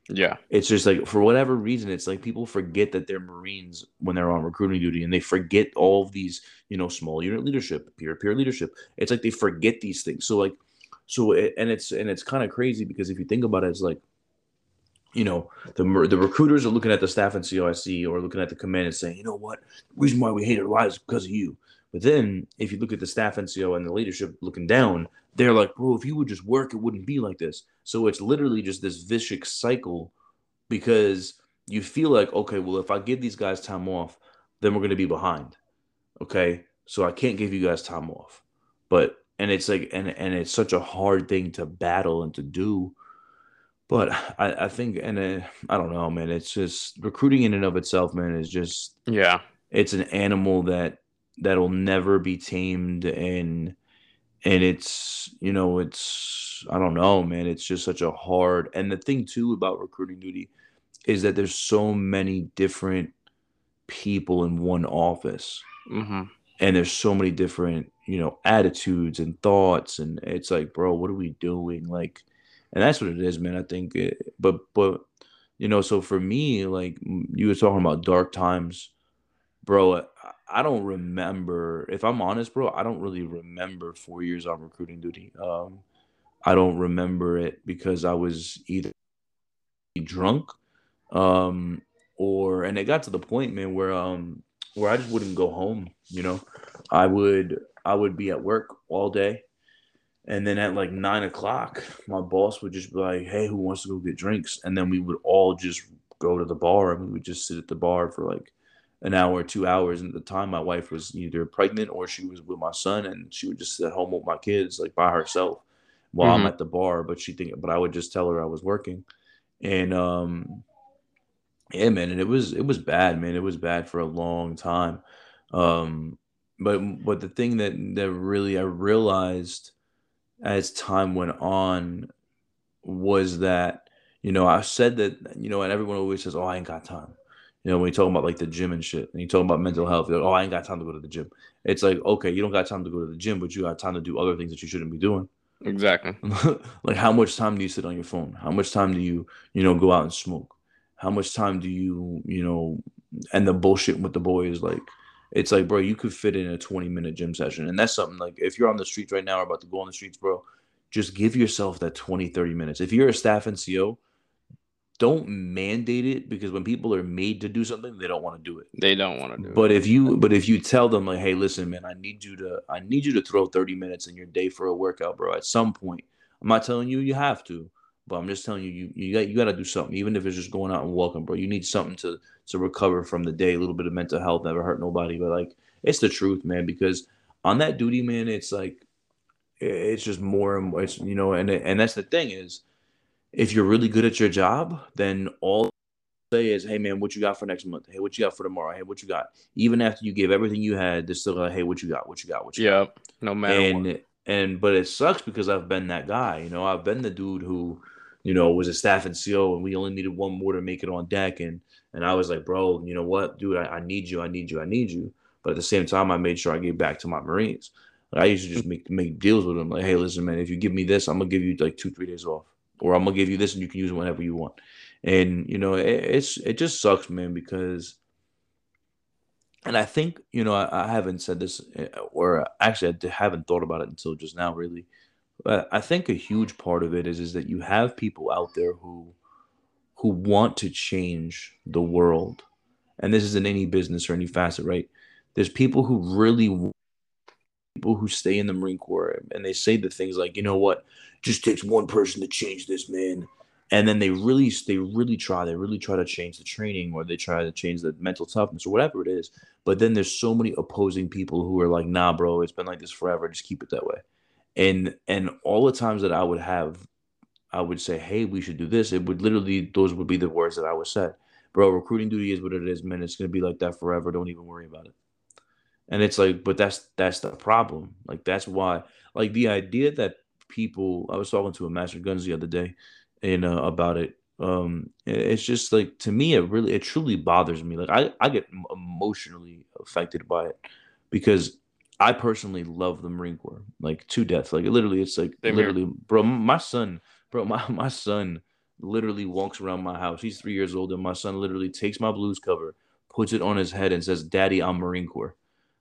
yeah It's just like for whatever reason, it's like people forget that they're Marines when they're on recruiting duty, and they forget all of these, you know, small unit leadership, peer to peer leadership. It's like they forget these things. So like, so it, and it's and it's kind of crazy because if you think about it, it's like, you know, the the recruiters are looking at the staff NCOIC or looking at the command and saying, you know what, the reason why we hate our lives is because of you. But then if you look at the staff NCO and the leadership looking down, they're like, bro, if you would just work, it wouldn't be like this. So it's literally just this vicious cycle because you feel like, okay, well, if I give these guys time off, then we're going to be behind. Okay. So I can't give you guys time off. But, and it's like, and, and it's such a hard thing to battle and to do. But I, I think, and uh, I don't know, man, it's just recruiting in and of itself, man, is just, yeah, it's an animal that, that'll never be tamed. And, and it's, you know, it's, I don't know, man, it's just such a hard, and the thing too about recruiting duty is that there's so many different people in one office mm-hmm. and there's so many different you know attitudes and thoughts and it's like bro what are we doing like and that's what it is man i think it, but but you know so for me like you were talking about dark times. Bro i don't remember if i'm honest bro i don't really remember four years on recruiting duty. Um i don't remember it because i was either drunk um or and it got to the point man where um where i just wouldn't go home you know? I would i would be at work all day and then at like nine o'clock my boss would just be like hey who wants to go get drinks and then we would all just go to the bar and we would just sit at the bar for like an hour or two hours and at the time my wife was either pregnant or she was with my son and she would just sit at home with my kids like by herself while mm-hmm. i'm at the bar but she think but i would just tell her i was working and um yeah, man, and it was it was bad, man. It was bad for a long time. Um, but but the thing that that really I realized as time went on was that you know I said that you know, and everyone always says, "Oh, I ain't got time." You know, when you talk about like the gym and shit, and you talk about mental health, like, oh, I ain't got time to go to the gym. It's like, okay, you don't got time to go to the gym, but you got time to do other things that you shouldn't be doing. Exactly. like, how much time do you sit on your phone? How much time do you, you know, go out and smoke? how much time do you you know and the bullshit with the boys like it's like bro you could fit in a 20 minute gym session. And that's something like if you're on the streets right now or about to go on the streets bro just give yourself that 20 30 minutes. If you're a staff nco don't mandate it because when people are made to do something they don't want to do it. They don't want to do but it. But if you but if you tell them like hey listen man i need you to i need you to throw 30 minutes in your day for a workout bro at some point i'm not telling you you have to but I'm just telling you, you you got you got to do something, even if it's just going out and walking, bro. You need something to to recover from the day. A little bit of mental health never hurt nobody, but like it's the truth, man. Because on that duty, man, it's like it's just more and more. It's you know, and and that's the thing is, if you're really good at your job, then all say is, hey man, what you got for next month? Hey, what you got for tomorrow? Hey, what you got? Even after you give everything you had, they're still like, hey, what you got? What you got? What you got? yeah, got? no matter and, what. And but it sucks because I've been that guy. You know, I've been the dude who you know, it was a staff NCO and we only needed one more to make it on deck. And and I was like, bro, you know what, dude, I, I need you, I need you, I need you. But at the same time, I made sure I gave back to my Marines. Like, I used to just make make deals with them. Like, hey, listen, man, if you give me this, I'm gonna give you like two, three days off, or I'm gonna give you this and you can use it whenever you want. And you know, it, it's it just sucks, man, because. And I think you know I, I haven't said this, eh, or actually I haven't thought about it until just now, really I think a huge part of it is is that you have people out there who who want to change the world. And this is in any business or any facet, right? There's people who really people who stay in the Marine Corps and they say the things like, you know what, just takes one person to change this, man. And then they really they really try, they really try to change the training or they try to change the mental toughness or whatever it is. But then there's so many opposing people who are like, nah, bro, it's been like this forever. Just keep it that way and and all the times that I would have, I would say, "Hey, we should do this." It would literally those would be the words that I would say, "Bro, recruiting duty is what it is, man. It's gonna be like that forever. Don't even worry about it." And it's like, but that's that's the problem. Like that's why, like the idea that people. I was talking to a master guns the other day, and uh, about it. Um, it's just like to me, it really, it truly bothers me. Like I, I get emotionally affected by it because I personally love the Marine Corps like to death. Like literally, it's like Same literally, here. bro. My son, bro, my my son literally walks around my house. He's three years old, and my son literally takes my blues cover, puts it on his head, and says, "Daddy, I'm Marine Corps."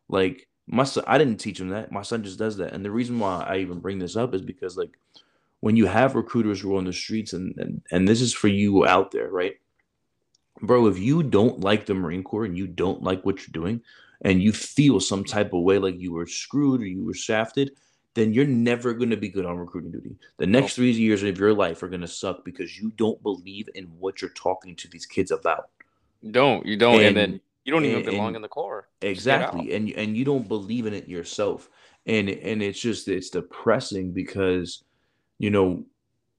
Like my son, I didn't teach him that. My son just does that. And the reason why I even bring this up is because like when you have recruiters who are on the streets, and and, and this is for you out there, right? Bro, if you don't like the Marine Corps and you don't like what you're doing, and you feel some type of way like you were screwed or you were shafted, then you're never going to be good on recruiting duty. The next three years of your life are going to suck because you don't believe in what you're talking to these kids about. don't you don't, and, and then You don't even And- belong and- in the car. exactly and and you don't believe in it yourself and and it's just it's depressing because you know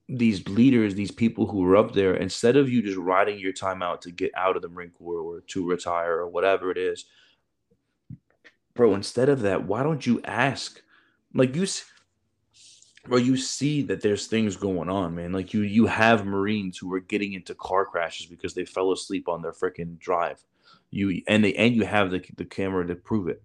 these leaders these people who are up there instead of you just riding your time out to get out of the marine corps or to retire or whatever it is bro instead of that why don't you ask? Like you bro you see that there's things going on man. Like you you have marines who are getting into car crashes because they fell asleep on their freaking drive. You and they and you have the, the camera to prove it.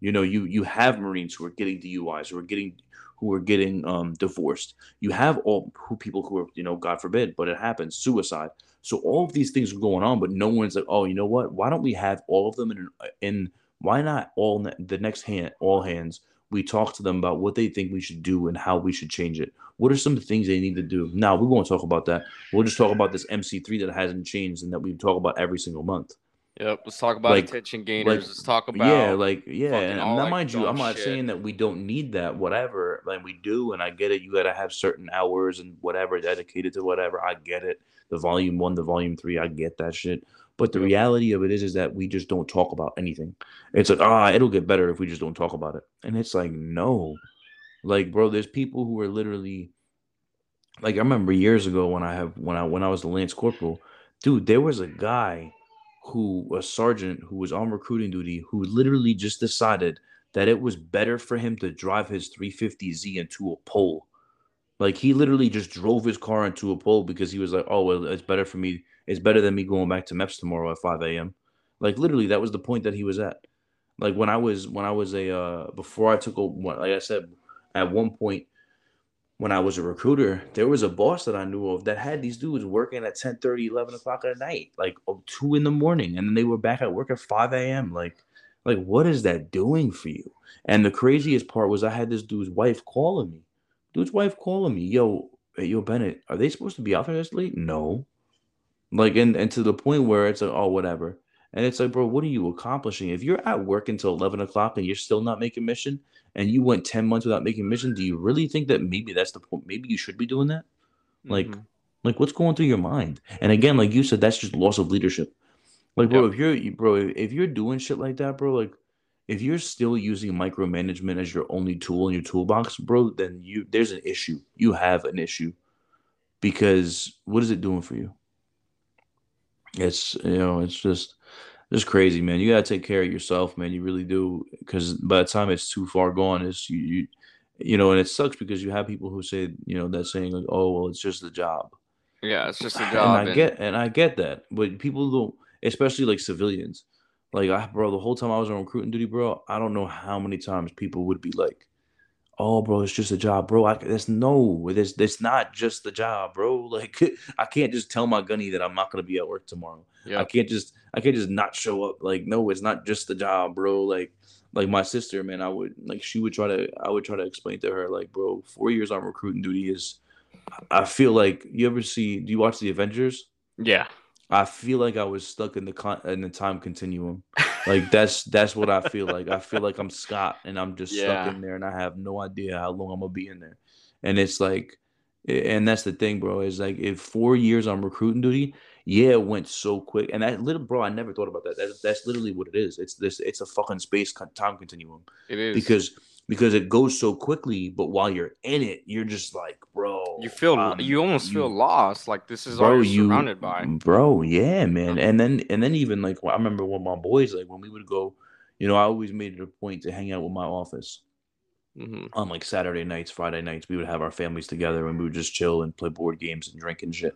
You know you you have marines who are getting duis who are getting who are getting um divorced. You have all who people who are you know god forbid but it happens suicide. So all of these things are going on but no one's like oh you know what? Why don't we have all of them in in why not all the next hand all hands we talk to them about what they think we should do and how we should change it what are some of the things they need to do now we won't talk about that we'll just talk about this mc3 that hasn't changed and that we talk about every single month Yep. Let's talk about Like- attention gainers. like- Let's talk about yeah, like yeah, and now that mind you, I'm not shit. saying that we don't need that, whatever. Like we do, and I get it. You got to have certain hours and whatever dedicated to whatever. I get it. The volume one, the volume three, I get that shit. But the reality of it is, is that we just don't talk about anything. It's like ah, it'll get better if we just don't talk about it. And it's like no, like bro, there's people who are literally, like I remember years ago when I have when I when I was the lance corporal, dude, there was a guy who a sergeant who was on recruiting duty who literally just decided that it was better for him to drive his 350Z into a pole. Like he literally just drove his car into a pole because he was like, "Oh well, it's better for me. It's better than me going back to MEPS tomorrow at 5 a.m." Like literally, that was the point that he was at. Like when I was when I was a uh, before I took a like I said at one point when I was a recruiter, there was a boss that I knew of that had these dudes working at 10 30, 11 o'clock at night, like oh, two in the morning, and then they were back at work at 5 a.m. Like, like what is that doing for you? And the craziest part was I had this dude's wife calling me. Dude's wife calling me, yo, hey, yo, Bennett, are they supposed to be out there this late? No. Like, and, and to the point where it's like, oh, whatever. And it's like, bro, what are you accomplishing? If you're at work until 11 o'clock and you're still not making mission, and you went 10 months without making mission, do you really think that maybe that's the point? Maybe you should be doing that? Like, Mhm. like what's going through your mind? And again, like you said, that's just loss of leadership. Like, bro, Yep. if you're, you- bro, if you're doing shit like that, bro, like, if you're still using micromanagement as your only tool in your toolbox, bro, then you there's an issue. You have an issue because what is it doing for you? It's you know, it's just just crazy, man. You gotta take care of yourself, man. You really do, because by the time it's too far gone, it's you, you, you know, and it sucks because you have people who say, you know, that saying like, oh, well, it's just the job. Yeah, it's just a job. And. I and- get and I get that, but people don't, especially like civilians. Like I, bro, the whole time I was on recruiting duty, bro, I don't know how many times people would be like, "Oh, bro, it's just a job, bro." I, that's no, it's it's not just the job, bro. Like I can't just tell my gunny that I'm not gonna be at work tomorrow. yeah. I can't just I can't just not show up. Like no, it's not just the job, bro. Like like my sister, man, I would like she would try to I would try to explain to her like, bro, four years on recruiting duty is. I feel like you ever see? Do you watch the Avengers? Yeah. I feel like I was stuck in the con- in the time continuum. Like that's that's what I feel like. I feel like I'm Scott and I'm just Yeah. stuck in there and I have no idea how long I'm gonna be in there. And it's like, and that's the thing, bro. Is like if four years on recruiting duty, yeah, it went so quick. And that little bro, I never thought about that. That's that's literally what it is. It's this. It's a fucking space time continuum It is because because it goes so quickly. But while you're in it, you're just like, bro, you feel um, you almost feel you- lost. Like this is all you're you surrounded by. bro, yeah, man. And then and then even like I remember when my boys like when we would go, you know, I always made it a point to hang out with my office hmm on like Saturday nights, Friday nights. We would have our families together and we would just chill and play board games and drink and shit.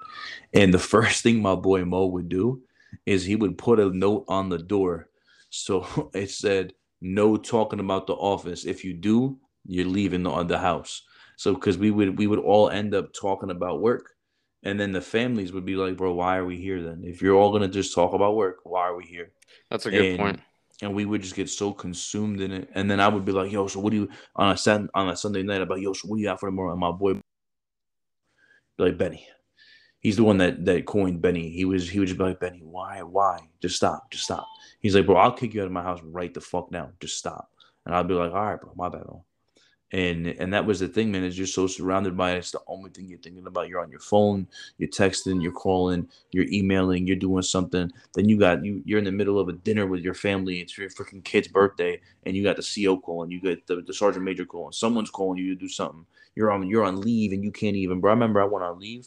And the first thing my boy Mo would do is he would put a note on the door, so it said no talking about the office. If you do, you're leaving the, the house. So because we would we would all end up talking about work, and then the families would be like, "Bro, why are we here then? If you're all gonna just talk about work, why are we here?" That's a good And- point. And we would just get so consumed in it, and then I would be like, "Yo, so what do you on a Sat on a Sunday night about? Yo, so what do you have for tomorrow?" And my boy, like Benny, he's the one that that coined Benny. He was he would just like, "Benny, why, why? Just stop, just stop." He's like, "Bro, I'll kick you out of my house right the fuck now. Just stop." And I'd be like, "All right, bro, my bad, bro." And and that was the thing, man. Is you're so surrounded by it. It's the only thing you're thinking about. You're on your phone, you're texting, you're calling, you're emailing, you're doing something. Then you got you you're in the middle of a dinner with your family. It's your freaking kid's birthday, and you got the CO calling, you get the, the sergeant major calling, someone's calling you to do something. You're on you're on leave and you can't even. Bro, I remember I went on leave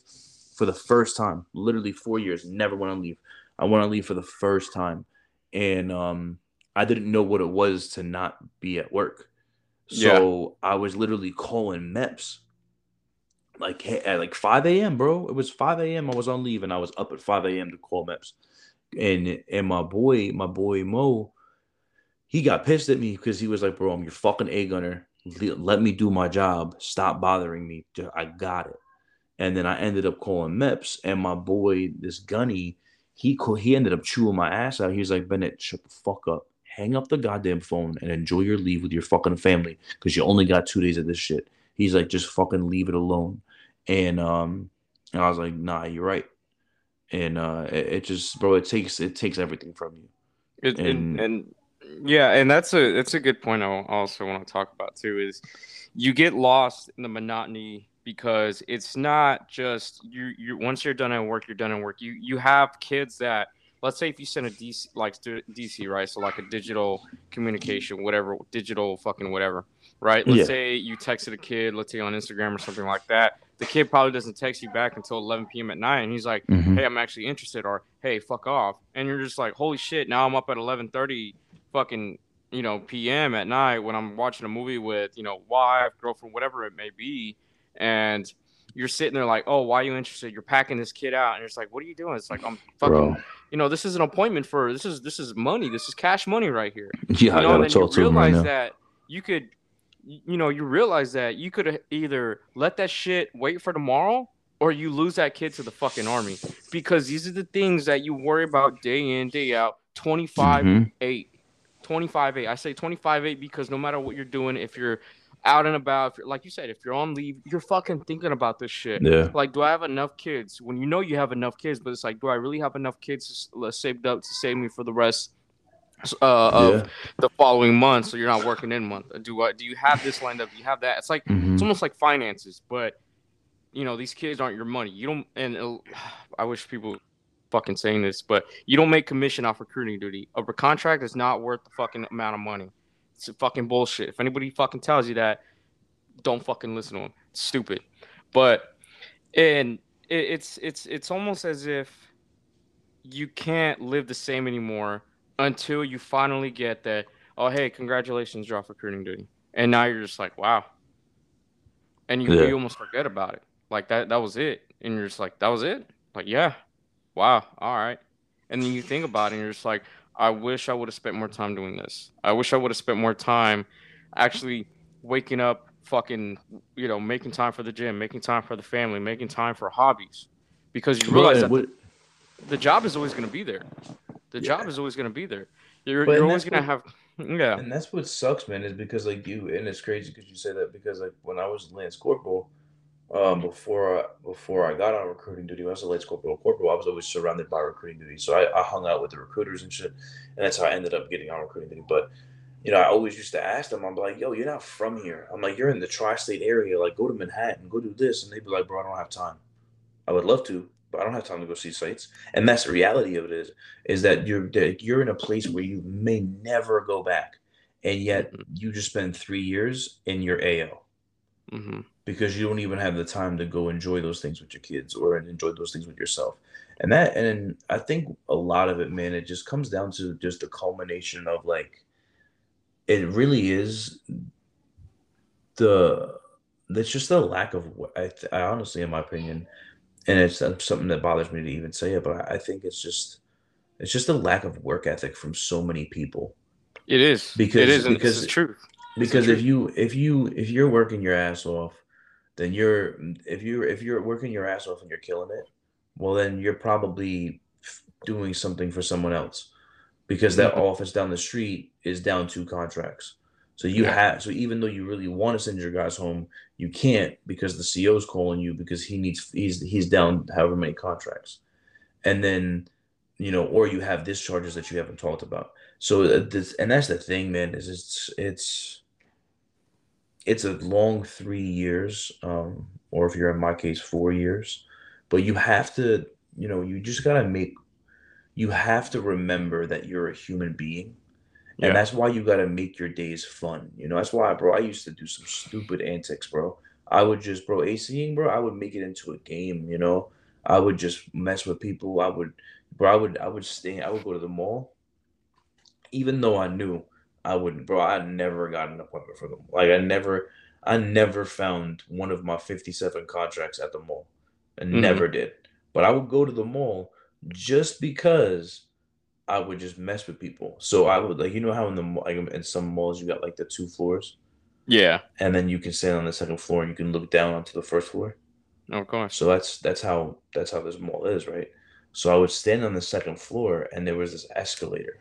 for the first time, literally four years, never went on leave. I went on leave for the first time, and um, I didn't know what it was to not be at work. So yeah. I was literally calling MEPS like at like 5 a.m. bro. It was 5 a.m. I was on leave and I was up at 5 a.m. to call MEPS. And and my boy, my boy Mo, he got pissed at me because he was like, bro, I'm your fucking A gunner. Let me do my job. Stop bothering me. I got it. And then I ended up calling MEPS, and my boy, this gunny, he he ended up chewing my ass out. He was like, Bennett, shut the fuck up. Hang up the goddamn phone and enjoy your leave with your fucking family because you only got two days of this shit. He's like, just fucking leave it alone. And um, and I was like, nah, you're right. And uh, it, it just, bro, it takes it takes everything from you. It, and, and yeah, and that's a that's a good point. I also want to talk about too is you get lost in the monotony because it's not just you you once you're done at work you're done at work. You you have kids that let's say if you send a dc like dc right? So like a digital communication whatever digital fucking whatever right? Let's yeah. say you texted a kid let's say on instagram or something like that. The kid probably doesn't text you back until 11 p.m at night and he's like mm-hmm. hey i'm actually interested or hey fuck off and you're just like holy shit now i'm up at 11.30 fucking you know p.m at night when i'm watching a movie with you know wife girlfriend whatever it may be and you're sitting there like, oh, why are you interested? You're packing this kid out, and it's like, what are you doing? It's like I'm fucking, Bro. you know, this is an appointment for this is this is money. This is cash money right here. Yeah, you know, I gotta talk to him right that you could, you know, you realize that you could either let that shit wait for tomorrow, or you lose that kid to the fucking army because these are the things that you worry about day in day out. 25 mm-hmm. 8 25 8 i say 25 8 because no matter what you're doing if you're out and about, like you said, if you're on leave, you're fucking thinking about this shit. Yeah. Like, do I have enough kids? When you know you have enough kids, but it's like, do I really have enough kids saved up to save me for the rest uh, of yeah. the following month? So you're not working in month. Do I? Do you have this lined up? Do you have that? It's like mm-hmm. it's almost like finances, but you know these kids aren't your money. You don't. And I wish people fucking saying this, but you don't make commission off recruiting duty. A contract is not worth the fucking amount of money. It's fucking bullshit. If anybody fucking tells you that, don't fucking listen to them. It's stupid. But and it, it's it's it's almost as if you can't live the same anymore until you finally get that. Oh, hey, congratulations, you're off recruiting duty, and now you're just like, wow, and you, yeah. you almost forget about it. Like that that was it, and you're just like, that was it. Like yeah, wow, all right. And then you think about it, and you're just like, I wish I would have spent more time doing this. I wish I would have spent more time actually waking up, fucking, you know, making time for the gym, making time for the family, making time for hobbies, because you realize that the, the, job is always going to be there. The yeah. job is always going to be there. You're, you're always going to have. Yeah. And that's what sucks, man, is because like you, and it's crazy because you say that because like when I was Lance Corporal, um, before I, before I got on recruiting duty, when I was a late corporal, corporal, I was always surrounded by recruiting duty. So I, I hung out with the recruiters and shit, and that's how I ended up getting on recruiting duty. But you know, I always used to ask them, I'm like, yo, you're not from here. I'm like, you're in the tri-state area. Like, go to Manhattan, go do this, and they'd be like, bro, I don't have time. I would love to, but I don't have time to go see sites. And that's the reality of it is, is that you're you're in a place where you may never go back, and yet mm-hmm. you just spend three years in your AO. Mm-hmm because you don't even have the time to go enjoy those things with your kids or enjoy those things with yourself. And that, and I think a lot of it, man, it just comes down to just a culmination of like, it really is the, it's just the lack of, I, I honestly, in my opinion, and it's something that bothers me to even say it, but I think it's just, it's just a lack of work ethic from so many people. It is because it is because it's true. Because if you if you if you're working your ass off then you're if you if you're working your ass off and you're killing it, well then you're probably doing something for someone else because that mm-hmm. office down the street is down two contracts. So you yeah. have so even though you really want to send your guys home, you can't because the CO's calling you because he needs he's he's down however many contracts, and then you know or you have discharges that you haven't talked about. So uh, this and that's the thing, man. Is it's it's it's a long three years, um, or if you're in my case, four years. But you have to, you know, you just gotta make you have to remember that you're a human being. And Yeah. that's why you gotta make your days fun. You know, that's why, bro, I used to do some stupid antics, bro. I would just, bro, ACing, bro, I would make it into a game, you know. I would just mess with people. I would, bro, I would, I would stay, I would go to the mall, even though I knew I wouldn't, bro, I never got an appointment for them. Like I never, I never found one of my 57 contracts at the mall. I Mhm. never did. But I would go to the mall just because I would just mess with people. So I would like, you know how in the like in some malls you got like the two floors, Yeah. and then you can stand on the second floor and you can look down onto the first floor. Of course. So that's that's how that's how this mall is, right? So I would stand on the second floor and there was this escalator.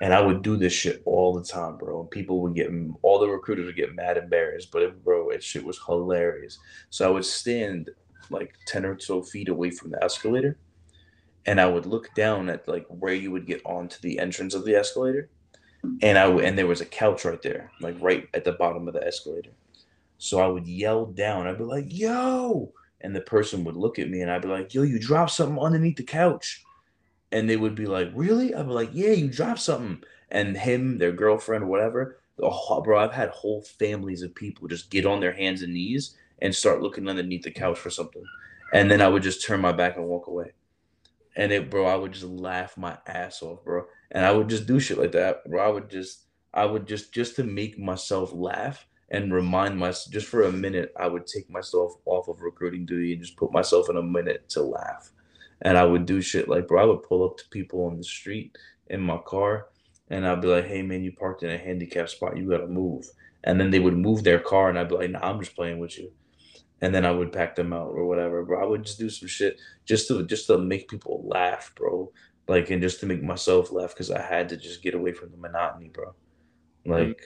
And I would do this shit all the time, bro. And people would get all the recruiters would get mad embarrassed, but it, bro, it shit was hilarious. So I would stand like 10 or so feet away from the escalator and I would look down at like where you would get onto the entrance of the escalator. And I would, and there was a couch right there, like right at the bottom of the escalator. So I would yell down. I'd be like, "Yo!" And the person would look at me, and I'd be like, "Yo, you dropped something underneath the couch." And they would be like, "Really?" I'd be like, "Yeah, you dropped something." And him, their girlfriend, whatever. Whole, bro, I've had whole families of people just get on their hands and knees and start looking underneath the couch for something, and then I would just turn my back and walk away. And it, bro, I would just laugh my ass off, bro. And I would just do shit like that, bro. I would just, I would just, just to make myself laugh and remind myself, just for a minute, I would take myself off of recruiting duty and just put myself in a minute to laugh. And I would do shit like, bro, I would pull up to people on the street in my car and I'd be like, hey, man, you parked in a handicap spot. You got to move. And then they would move their car and I'd be like, nah, I'm just playing with you. And then I would pack them out or whatever, bro. I would just do some shit just to just to make people laugh, bro. Like and just to make myself laugh because I had to just get away from the monotony, bro. Mm-hmm. Like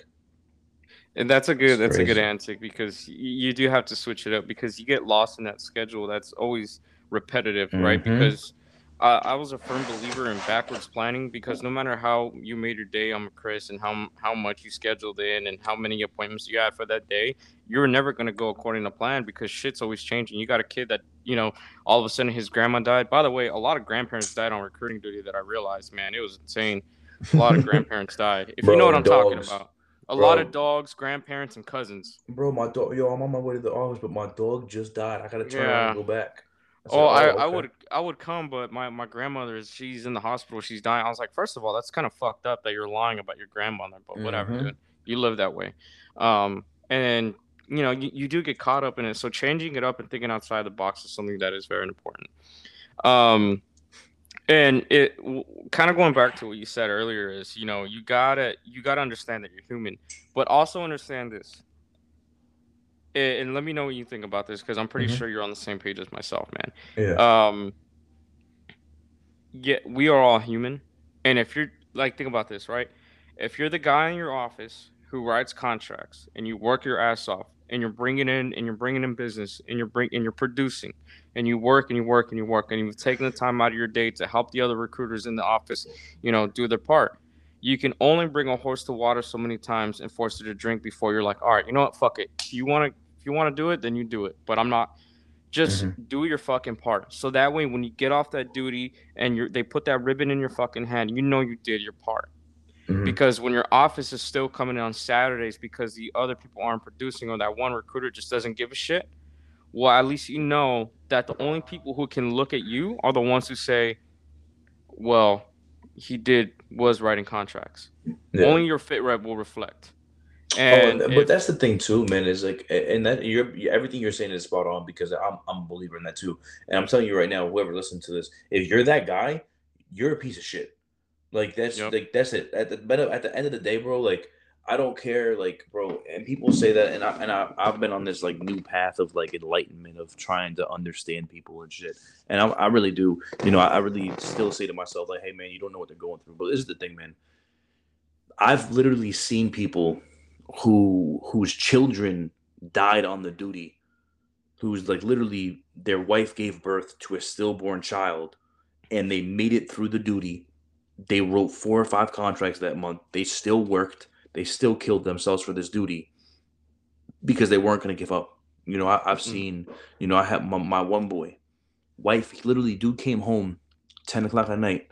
And that's a good that's a good antic because you do have to switch it up because you get lost in that schedule that's always repetitive, right? Mhm. Because uh, I was a firm believer in backwards planning because no matter how you made your day, I'm Chris, and how how much you scheduled in and how many appointments you had for that day, you're never gonna go according to plan because shit's always changing. You got a kid that you know all of a sudden his grandma died. By the way, a lot of grandparents died on recruiting duty that I realized, man, it was insane. A lot of grandparents died. If you know what I'm talking about. A lot of dogs, grandparents, and cousins. Bro, my dog, yo, I'm on my way to the office, but my dog just died. I gotta turn around and go back. Oh, I, I okay." would I would come, but my, my grandmother is she's in the hospital. She's dying. I was like, first of all, that's kind of fucked up that you're lying about your grandmother, but whatever, Mhm. dude. You live that way. Um, and you know, you, you do get caught up in it. So changing it up and thinking outside the box is something that is very important. Um, and it kind of going back to what you said earlier is, you know, you gotta you gotta understand that you're human, but also understand this. And, let me know what you think about this because I'm pretty Mhm. sure you're on the same page as myself, man Yeah. um yeah we are all human and if you're like think about this right if you're the guy in your office who writes contracts and you work your ass off and you're bringing in and you're bringing in business and you're bring and you're producing and you work and you work and you work and you've taken the time out of your day to help the other recruiters in the office you know do their part you can only bring a horse to water so many times and force it to drink before you're like all right you know what fuck it you want to if you want to do it then you do it but i'm not just do your fucking part. So that way when you get off that duty and you're they put that ribbon in your fucking hand you know you did your part. Mhm. because when your office is still coming in on saturdays because the other people aren't producing or that one recruiter just doesn't give a shit well at least you know that the only people who can look at you are the ones who say well he did was writing contracts. Yeah. only your fit rep will reflect Oh, and if- but that's the thing too, man. Is like, and that you're everything you're saying is spot on because I'm I'm a believer in that too. And I'm telling you right now, whoever listens to this, if you're that guy, you're a piece of shit. Like that's Yep. like that's it. At the at the end of the day, bro, like I don't care, like bro. And people say that, and I and I I've been on this like new path of like enlightenment of trying to understand people and shit. And I, I really do, you know, I, I really still say to myself like, hey man, you don't know what they're going through. But this is the thing, man. I've literally seen people who whose children died on the duty who's like literally their wife gave birth to a stillborn child and they made it through the duty they wrote four or five contracts that month they still worked they still killed themselves for this duty because they weren't going to give up. You know, I, have Mm. seen, you know, I have my, my one boy, wife, literally dude came home 10 o'clock at night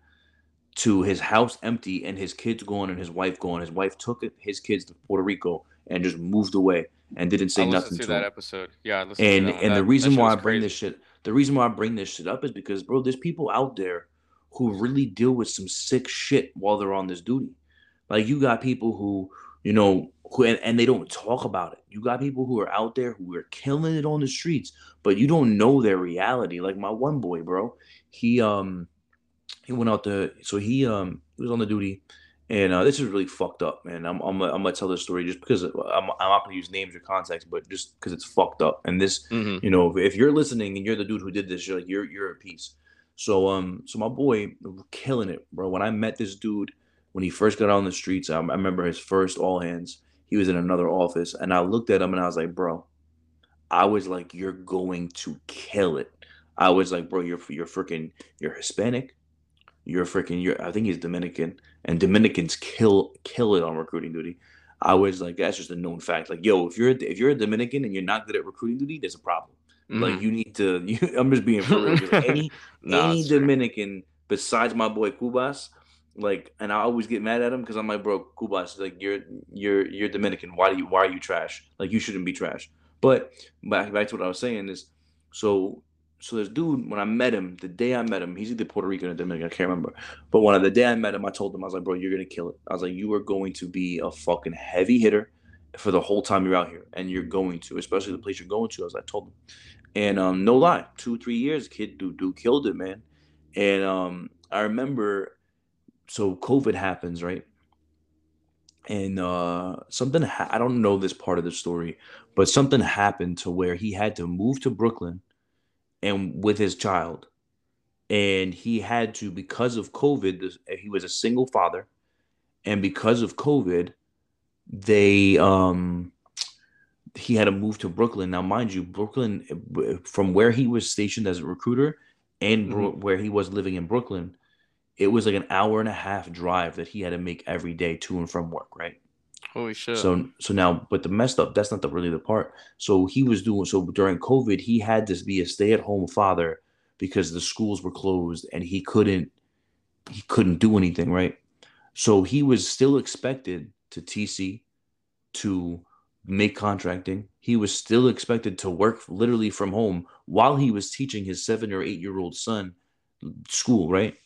to his house empty and his kids gone and his wife gone. His wife took his kids to Puerto Rico and just moved away and didn't say nothing to to that him. episode. Yeah, And and That- the reason why I bring crazy. this shit, the reason why I bring this shit up is because, bro, there's people out there who really deal with some sick shit while they're on this duty. Like you got people who, you know, who and, and they don't talk about it. You got people who are out there who are killing it on the streets, but you don't know their reality. Like my one boy, bro, he um he went out to so he um he was on the duty and uh, this is really fucked up, man. I'm I'm I'm gonna tell this story just because I'm, I'm not gonna use names or context, but just because it's fucked up. And this Mhm. you know, if you're listening and you're the dude who did this, you're like you're you're at peace. So um, so my boy killing it, bro. When I met this dude when he first got out on the streets, I, I remember his first all hands. He was in another office, and I looked at him and I was like, bro, I was like, you're going to kill it. I was like, bro, you're you're freaking you're Hispanic, you're freaking you're I think he's Dominican, and Dominicans kill kill it on recruiting duty. I was like, that's just a known fact. Like, yo, if you're if you're a Dominican and you're not good at recruiting duty, there's a problem. Like Mhm. you need to. You, I'm just being for real. any Nah, any. Dominican besides my boy Cubas, like, and I always get mad at him because I'm like, bro, Cubas, like you're you're you're Dominican. Why do you why are you trash? Like you shouldn't be trash. But back back to what I was saying is, so so this dude when I met him, the day I met him, he's either Puerto Rican or Dominican, I can't remember. But when I, the day I met him, I told him I was like, bro, you're gonna kill it. I was like, you are going to be a fucking heavy hitter for the whole time you're out here, and you're going to, especially the place you're going to. As I told him, and um, no lie, two three years, kid, dude, dude killed it, man. And um, I remember, so COVID happens, right? And uh, something ha- I don't know this part of the story, but something happened to where he had to move to Brooklyn, and with his child, and he had to because of COVID. This, he was a single father, and because of COVID, they um he had to move to Brooklyn. Now, mind you, Brooklyn, from where he was stationed as a recruiter and Bro- where he was living in Brooklyn, it was like an hour and a half drive that he had to make every day to and from work, right? Holy shit. So, so now, but the messed up, that's not the really the part. So he was doing, so during COVID, he had to be a stay at home father because the schools were closed and he couldn't, he couldn't do anything, right? So he was still expected to TC, to make contracting. He was still expected to work literally from home while he was teaching his seven or eight year old son school, right?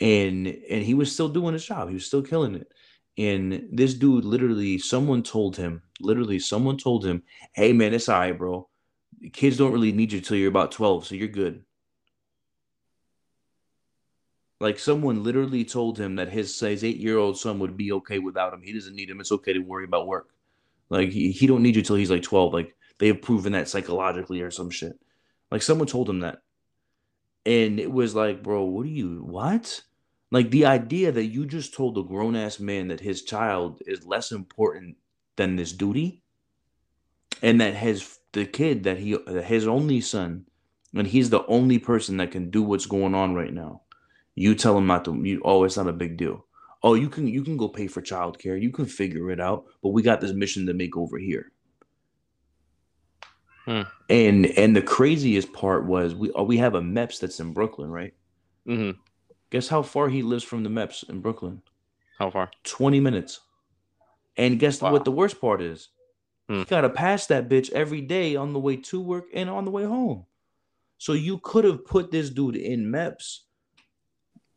And and he was still doing his job. He was still killing it. And this dude literally, someone told him, literally, someone told him, hey man, it's all right, bro. Kids don't really need you till you're about 12, so you're good. Like someone literally told him that his his eight year old son would be okay without him. He doesn't need him. It's okay to worry about work. Like he, he don't need you till he's like 12. Like they have proven that psychologically or some shit. Like someone told him that. And it was like, bro, what are you what? Like the idea that you just told a grown ass man that his child is less important than this duty, and that his the kid that he his only son, and he's the only person that can do what's going on right now. You tell him not to. You, oh, it's not a big deal. Oh, you can you can go pay for childcare. You can figure it out. But we got this mission to make over here. Hmm. And and the craziest part was we we have a MEPS that's in Brooklyn, right? hmm Guess how far he lives from the MEPS in Brooklyn? How far? 20 minutes. And guess Wow. what the worst part is? Hmm. You gotta pass that bitch every day on the way to work and on the way home. So you could have put this dude in MEPS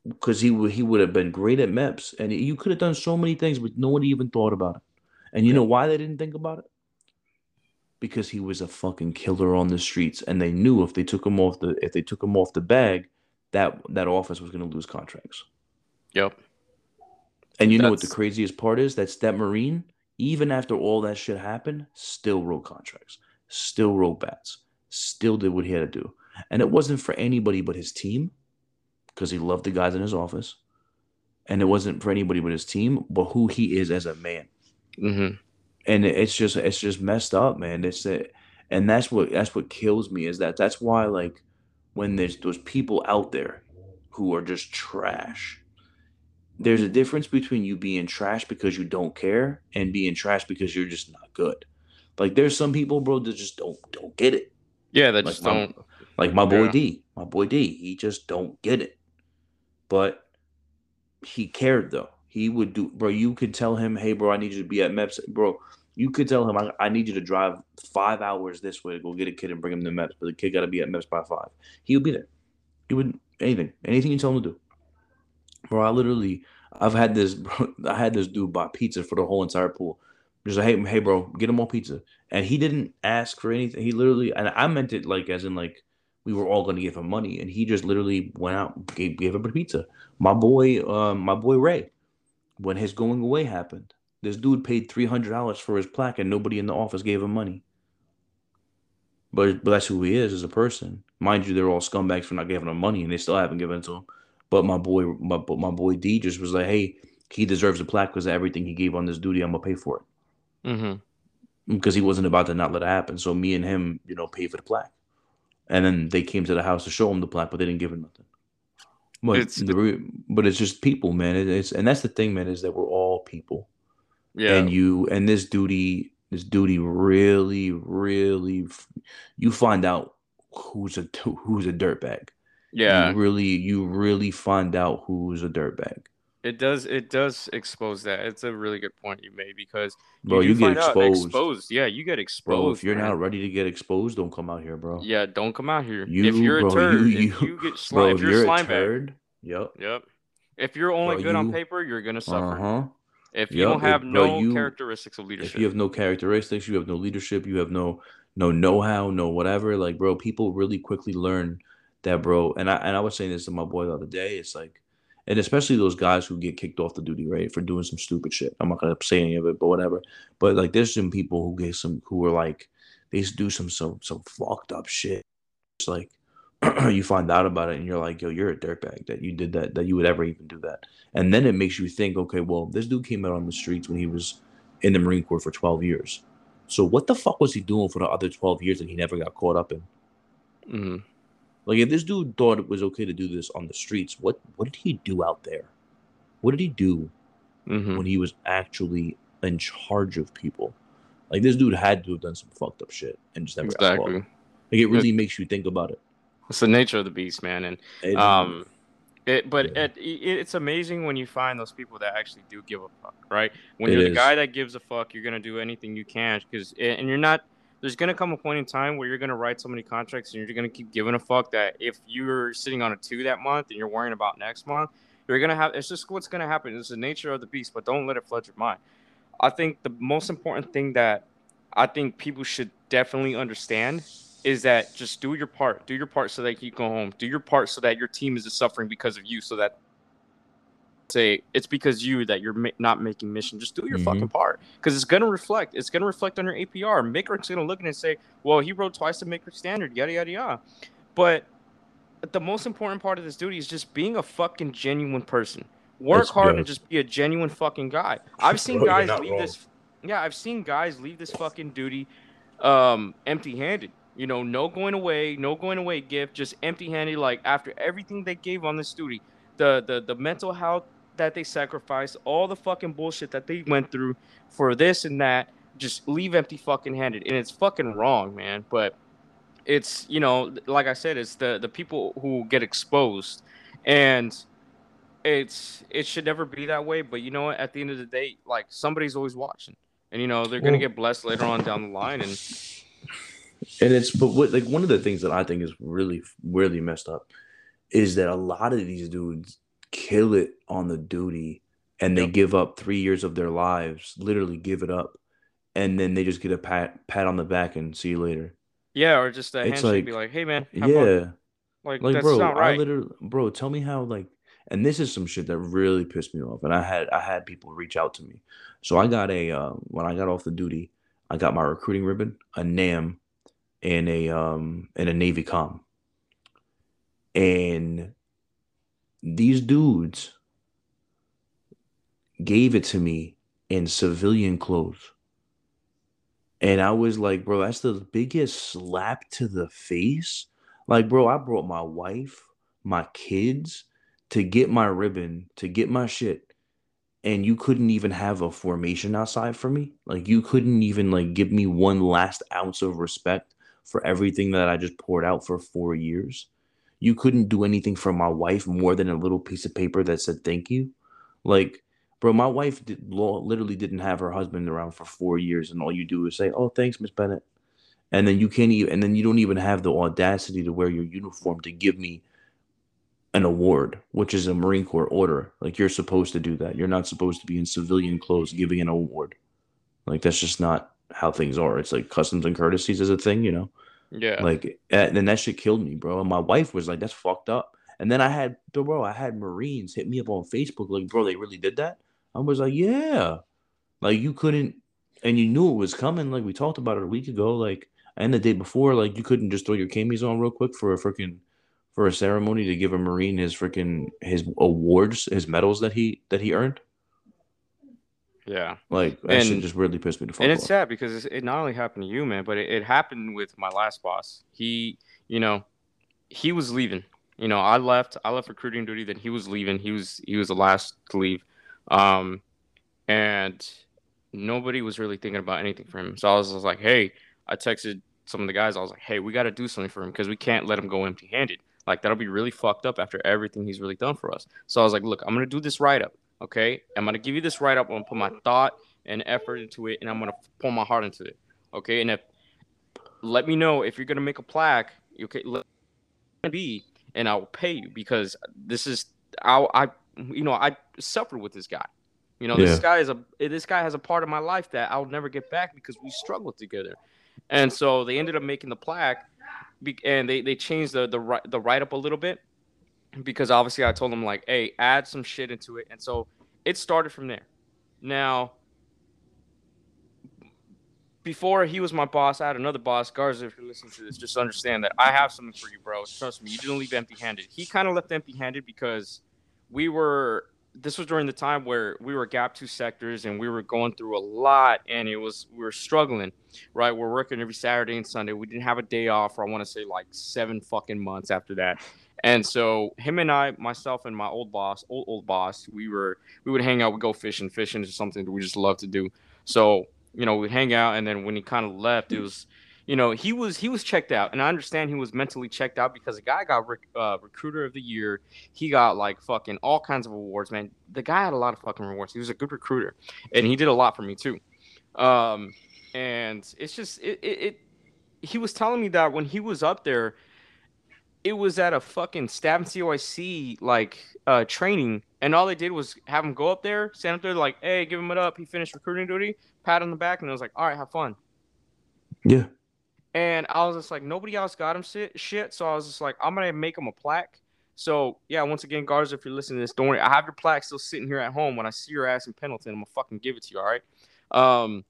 because he would he would have been great at MEPS, and you could have done so many things, but no one even thought about it. And you know why they didn't think about it? Because he was a fucking killer on the streets, and they knew if they took him off the if they took him off the bag, that that office was going to lose contracts. Yep. And you know what the craziest part is? That's that Marine, even after all that shit happened, still wrote contracts, still wrote bats, still did what he had to do. And it wasn't for anybody but his team, because he loved the guys in his office. And it wasn't for anybody but his team, but who he is as a man. hmm And it's just it's just messed up, man. It's it, and that's what that's what kills me is that that's why like when there's those people out there who are just trash there's a difference between you being trash because you don't care and being trash because you're just not good Like there's some people, bro, that just don't don't get it. Yeah, that Like just my, don't. like my boy Yeah. D, my boy D, he just don't get it. But he cared though. He would do, bro. You could tell him, hey, bro, I need you to be at MEPS, bro. You could tell him, I, I need you to drive five hours this way to go get a kid and bring him to MEPS, but the kid got to be at MEPS by five. He would be there. He would anything, anything you tell him to do, bro. I literally, I've had this, bro. I had this dude buy pizza for the whole entire pool. Just like, hey, hey, bro, get him all pizza, and he didn't ask for anything. He literally, and I meant it like as in like we were all going to give him money, and he just literally went out, gave, gave him a pizza. My boy, um, my boy Ray, when his going away happened, this dude paid three hundred dollars for his plaque, and nobody in the office gave him money. But, but that's who he is as a person. Mind you, they're all scumbags for not giving him money, and they still haven't given it to him. But my boy, my, but my boy D just was like, "Hey, he deserves a plaque because of everything he gave on this duty. I'm gonna pay for it." Mm-hmm. because he wasn't about to not let it happen. So me and him, you know, paid for the plaque, and then they came to the house to show him the plaque, but they didn't give him nothing. But It's- the but it's just people, man. It's and that's the thing, man, is that we're all people, Yeah. and you and this duty, this duty really, really, you find out who's a who's a dirtbag. yeah. you really, you really find out who's a dirtbag. It does. It does expose that. It's a really good point you made because Bro, you, get exposed. exposed. Yeah, you get exposed. Bro, if you're man. not ready to get exposed, don't come out here, bro. yeah, don't come out here. You, if you're bro, a turd, you- if you- you get Bro, slime, if if you're, you're a a slime bag, turd, yep. yep. If you're only Bro, good on paper, you're gonna suffer. Uh huh. If you Yup, don't have bro, no you- characteristics of leadership, If you have no characteristics, you have no leadership, you have no no know how, no whatever. Like, bro, people really quickly learn that, bro. And I and I was saying this to my boy the other day. It's like, and especially those guys who get kicked off the duty, right, for doing some stupid shit. I'm not gonna say any of it, but whatever. But like, there's some people who get some who are like, they do some some some fucked up shit. It's like you find out about it and you're like, yo, you're a dirtbag that you did that, that you would ever even do that. And then it makes you think, okay, well, this dude came out on the streets when he was in the Marine Corps for 12 years. So what the fuck was he doing for the other 12 years that he never got caught up in? Mhm. Like if this dude thought it was okay to do this on the streets, what what did he do out there? What did he do Mhm. when he was actually in charge of people? Like this dude had to have done some fucked up shit and just never got caught. Like it really makes you think about it. It's the nature of the beast, man, and um, it. But Yeah. it, it, it's amazing when you find those people that actually do give a fuck, right? When you're the guy that gives a fuck, you're gonna do anything you can, because and you're not. There's gonna come a point in time where you're gonna write so many contracts and you're gonna keep giving a fuck that if you're sitting on a two that month and you're worrying about next month, you're gonna have. It's just what's gonna happen. It's the nature of the beast, but don't let it flood your mind. I think the most important thing that I think people should definitely understand is that just do your part. Do your part so that you go home. Do your part so that your team isn't suffering because of you. So that say it's because you that you're ma- not making mission. Just do your Mhm. fucking part because it's gonna reflect. It's gonna reflect on your APR. Maker's gonna look at it and say, "Well, he wrote twice the Maker standard." Yada yada yada. But the most important part of this duty is just being a fucking genuine person. Work That's hard good. and just be a genuine fucking guy. I've seen Bro, guys leave wrong. this. Yeah, I've seen guys leave this fucking duty um empty-handed. You know, no going away, no going away gift, just empty-handed. Like after everything they gave on this duty, the the the mental health that they sacrificed, all the fucking bullshit that they went through for this and that, just leave empty fucking handed, and it's fucking wrong, man. But it's you know, like I said, it's the the people who get exposed, and it's it should never be that way. But you know what? At the end of the day, like somebody's always watching, and you know they're gonna get blessed later on down the line, and and it's but what like one of the things that I think is really really messed up is that a lot of these dudes kill it on the duty and they Yep. give up three years of their lives, literally give it up, and then they just get a pat pat on the back and see you later. yeah, or just a It's handshake, like- be like, hey man, have fun." yeah, like, like that's bro, not I literally, bro, tell me how like, and this is some shit that really pissed me off, and I had I had people reach out to me, so I got a uh, when I got off the duty, I got my recruiting ribbon, a NAM, and a um and a Navy com, and these dudes gave it to me in civilian clothes. And I was like, bro, that's the biggest slap to the face. Like, bro, I brought my wife, my kids to get my ribbon, to get my shit. and you couldn't even have a formation outside for me. Like you couldn't even like give me one last ounce of respect for everything that I just poured out for four years. You couldn't do anything for my wife more than a little piece of paper that said thank you. Like, bro, my wife did, literally didn't have her husband around for four years, and all you do is say, "Oh, thanks, Miss Bennett," and then you can't even, and then you don't even have the audacity to wear your uniform to give me an award, which is a Marine Corps order. Like you're supposed to do that. You're not supposed to be in civilian clothes giving an award. Like that's just not how things are. It's like customs and courtesies is a thing, you know. Yeah. Like and then that shit killed me, bro. And my wife was like, "That's fucked up." And then I had, bro, I had Marines hit me up on Facebook, like, "Bro, they really did that." I was like, "Yeah." Like you couldn't, and you knew it was coming. Like we talked about it a week ago. Like and the day before, like you couldn't just throw your camis on real quick for a freaking for a ceremony to give a Marine his freaking his awards, his medals that he that he earned. Yeah, like that and, shit just really pissed me the fuck And it's off. sad because it not only happened to you, man, but it, it happened with my last boss. He, you know, he was leaving. You know, I left. I left recruiting duty. Then he was leaving. He was he was the last to leave, um, and nobody was really thinking about anything for him. So I was, I was like, hey, I texted some of the guys. I was like, hey, we got to do something for him because we can't let him go empty handed. Like that'll be really fucked up after everything he's really done for us. So I was like, look, I'm gonna do this write up. Okay, I'm gonna give you this write up. I'm gonna put my thought and effort into it, and I'm gonna pour my heart into it. Okay, and if let me know if you're gonna make a plaque. Okay, let me be, and I will pay you because this is I I you know I suffered with this guy. You know, yeah. this guy is a this guy has a part of my life that I'll never get back because we struggled together. And so they ended up making the plaque and they they changed the the the write up a little bit because obviously I told him like, hey, add some shit into it, and so it started from there. Now, before he was my boss, I had another boss, Garza. If you're listening to this, just understand that I have something for you, bro. Trust me, you didn't leave empty-handed. He kind of left empty-handed because we were this was during the time where we were gap two sectors and we were going through a lot and it was we were struggling right we're working every saturday and sunday we didn't have a day off for i want to say like seven fucking months after that and so him and i myself and my old boss old old boss we were we would hang out we go fishing fishing is something that we just love to do so you know we'd hang out and then when he kind of left it was you know, he was he was checked out, and I understand he was mentally checked out because the guy got rec- uh, recruiter of the year. He got like fucking all kinds of awards, man. The guy had a lot of fucking rewards. He was a good recruiter, and he did a lot for me too. Um, and it's just it, it, it he was telling me that when he was up there, it was at a fucking Staff NCOIC like uh, training, and all they did was have him go up there, stand up there, like, hey, give him it up. He finished recruiting duty, pat on the back, and it was like, all right, have fun. Yeah. And I was just like, nobody else got him shit. So I was just like, I'm gonna make him a plaque. So yeah, once again, Garza, if you're listening to this, don't worry. I have your plaque still sitting here at home. When I see your ass in Pendleton, I'm gonna fucking give it to you. All right. Um,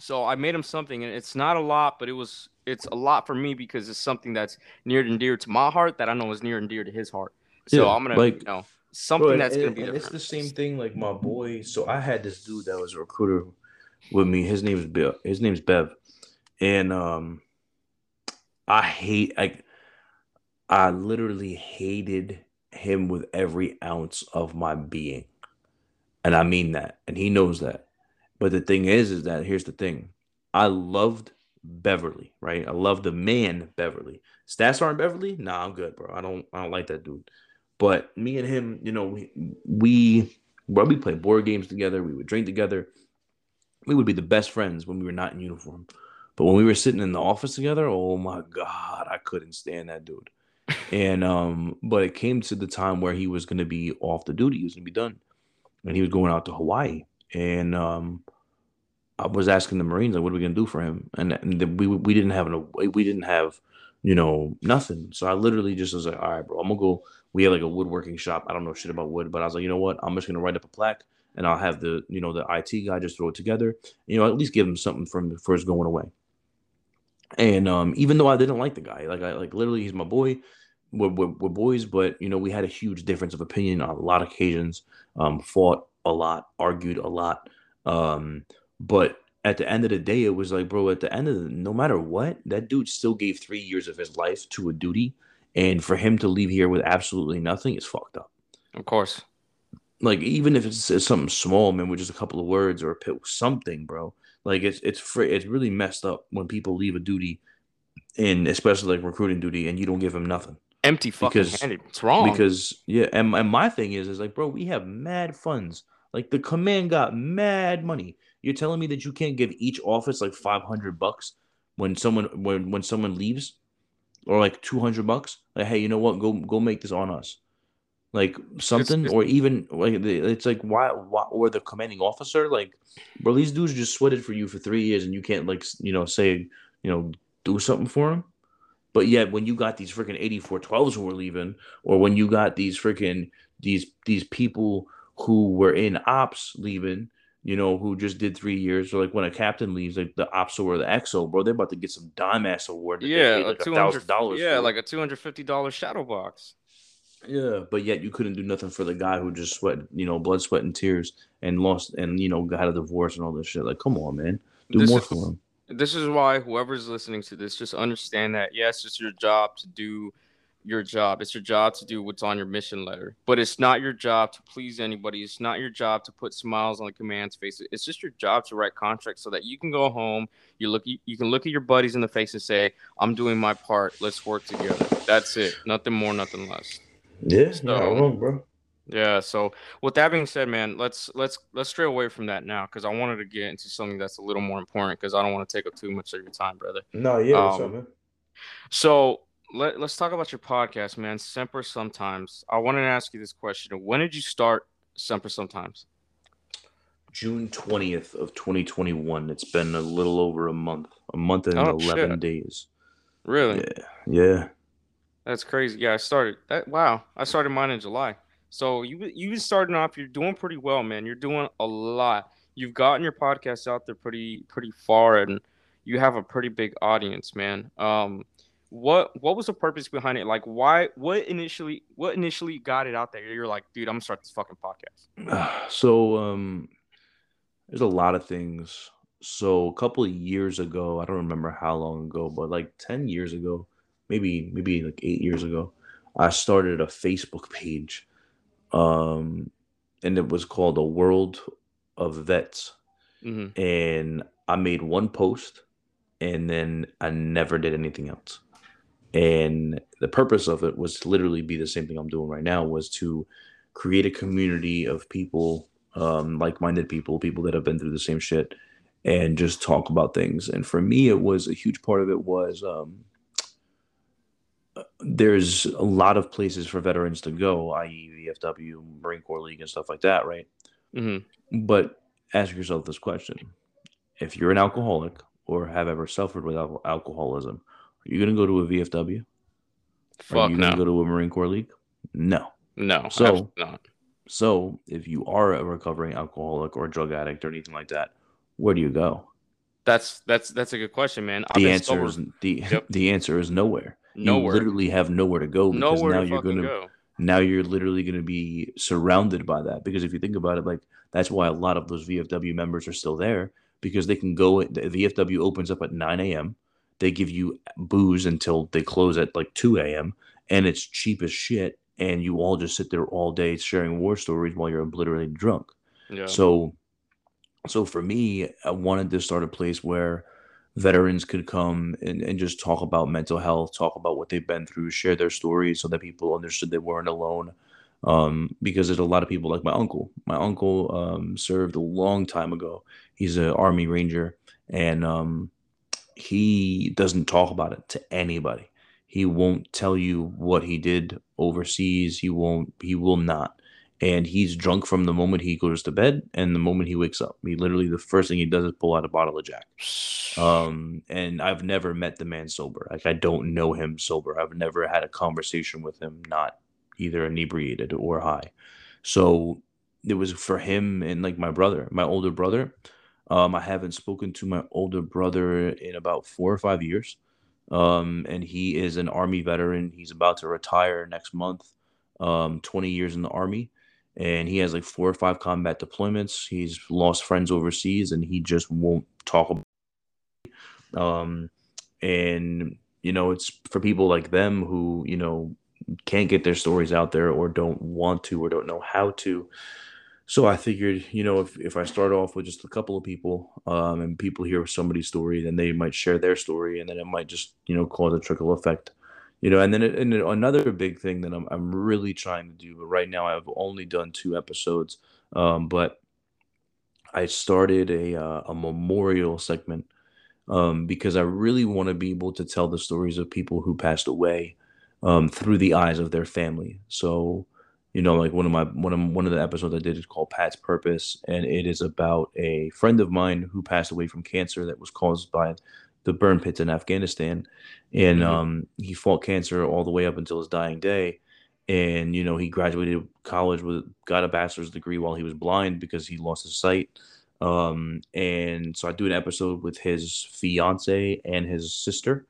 so I made him something, and it's not a lot, but it was it's a lot for me because it's something that's near and dear to my heart that I know is near and dear to his heart. So yeah, I'm gonna like, you know something bro, that's and, gonna be. And it's the same thing. Like my boy. So I had this dude that was a recruiter with me. His name is Bill. His name's Bev, and um I hate like I literally hated him with every ounce of my being. And I mean that. And he knows that. But the thing is, is that here's the thing. I loved Beverly, right? I love the man Beverly. Stats aren't Beverly? Nah, I'm good, bro. I don't I don't like that dude. But me and him, you know, we we well, we play board games together, we would drink together. We would be the best friends when we were not in uniform. But when we were sitting in the office together, oh my god, I couldn't stand that dude. and um, but it came to the time where he was going to be off the duty, he was going to be done, and he was going out to Hawaii. And um, I was asking the Marines, like, what are we to do for him? And, and we we didn't have an we didn't have you know nothing. So I literally just was like, all right, bro, I'm gonna go. We had like a woodworking shop. I don't know shit about wood, but I was like, you know what? I'm just gonna write up a plaque and I'll have the you know the IT guy just throw it together. You know, at least give him something from for his going away. And um, even though I didn't like the guy, like I like literally he's my boy. We're, we're, we're, boys, but you know we had a huge difference of opinion on a lot of occasions. Um, fought a lot, argued a lot. Um, but at the end of the day, it was like, bro, at the end of the, no matter what, that dude still gave three years of his life to a duty, and for him to leave here with absolutely nothing is fucked up. Of course. like even if it's, it's something small, man, with just a couple of words or a pit, something, bro. Like it's it's fr- it's really messed up when people leave a duty, and especially like recruiting duty, and you don't give them nothing. Empty fucking Because- handed. It's wrong. Because yeah, and, and my thing is is like, bro, we have mad funds. Like the command got mad money. You're telling me that you can't give each office like five hundred bucks when someone when when someone leaves, or like two hundred bucks. Like, hey, you know what? Go go make this on us. Like something, it's- or even like it's like why, why or the commanding officer, like, bro, these dudes just sweated for you for three years, and you can't like you know say you know do something for them. But yet, when you got these freaking 8412s who were leaving, or when you got these freaking these these people who were in ops leaving, you know, who just did three years, or like when a captain leaves, like the OPSO or the EXO, bro, they're about to get some dime ass award. yeah, like a thousand dollars. Yeah, for. like a two hundred fifty dollar shadow box. yeah, but yet you couldn't do nothing for the guy who just sweat, you know, blood, sweat, and tears, and lost, and you know, got a divorce and all this shit. Like, come on, man, do This more is- for him. This is why whoever's listening to this, just understand that yes, it's your job to do your job. It's your job to do what's on your mission letter. But it's not your job to please anybody. It's not your job to put smiles on the command's face. It's just your job to write contracts so that you can go home. You look you can look at your buddies in the face and say, I'm doing my part. Let's work together. That's it. Nothing more, nothing less. Yeah, So- not wrong, bro. Yeah. So with that being said, man, let's let's let's stray away from that now because I wanted to get into something that's a little more important because I don't want to take up too much of your time, brother. No, yeah, what's Um, up, man? So let, let's talk about your podcast, man. Semper Sometimes. I wanted to ask you this question. When did you start Semper Sometimes? June twentieth of twenty twenty one. It's been a little over a month, a month and eleven shit. days. Really? Yeah, yeah. That's crazy. Yeah, I started that. Wow, I started mine in July. So you you starting off. You're doing pretty well, man. You're doing a lot. You've gotten your podcast out there pretty pretty far, and you have a pretty big audience, man. Um, what what was the purpose behind it? Like, why? What initially? What initially got it out there? You're like, dude, I'm gonna start this fucking podcast. So um, there's a lot of things. So a couple of years ago, I don't remember how long ago, but like ten years ago, maybe maybe like eight years ago, I started a Facebook page, um, and it was called a World of Vets. hmm and I made one post and then I never did anything else. And the purpose of it was to literally be the same thing I'm doing right now was to create a community of people, um, like-minded people, people that have been through the same shit and just talk about things. And for me, it was a huge part of it was um, there's a lot of places for veterans to go, i.e., VFW, Marine Corps League, and stuff like that, right? hmm But ask yourself this question: If you're an alcoholic or have ever suffered with alcoholism, are you going to go to a VFW? are Fuck you no, going to go to a Marine Corps League? No. no, So- not. So if you are a recovering alcoholic or drug addict or anything like that, where do you go? That's that's that's a good question, man. I've The answer sober is the Yep. the answer is nowhere. nowhere, You literally have nowhere to go because nowhere now to you're going to go. now you're literally going to be surrounded by that because if you think about it like that's why a lot of those vfw members are still there because they can go the vfw opens up at 9 a.m they give you booze until they close at like 2 a.m and it's cheap as shit and you all just sit there all day sharing war stories while you're obliterated drunk. Yeah. so so for me i wanted to start a place where veterans could come and, and just talk about mental health talk about what they've been through share their stories so that people understood they weren't alone um, because there's a lot of people like my uncle. My uncle um, served a long time ago. He's an army ranger and um, he doesn't talk about it to anybody he won't tell you what he did overseas he won't he will not and he's drunk from the moment he goes to bed and the moment he wakes up. He literally the first thing he does is pull out a bottle of Jack. Um, and I've never met the man sober. Like I don't know him sober. I've never had a conversation with him not either inebriated or high. So it was for him and like my brother, my older brother. Um, I haven't spoken to my older brother in about four or five years. Um, and he is an army veteran. He's about to retire next month. Um, 20 years in the army and he has like four or five combat deployments. He's lost friends overseas, and he just won't talk about. It. Um, and you know, it's for people like them who you know can't get their stories out there or don't want to or don't know how to. So I figured, you know, if, if I start off with just a couple of people, um, and people hear somebody's story, then they might share their story, and then it might just, you know, cause a trickle effect, you know. And then and another big thing that I'm I'm really trying to do, but right now I've only done two episodes, um, but I started a uh, a memorial segment um, because I really want to be able to tell the stories of people who passed away um, through the eyes of their family. So, you know, like one of my one of one of the episodes I did is called Pat's Purpose, and it is about a friend of mine who passed away from cancer that was caused by the burn pits in Afghanistan, and Mhm. um, he fought cancer all the way up until his dying day. And you know, he graduated college with got a bachelor's degree while he was blind because he lost his sight. Um, and so I do an episode with his fiance and his sister,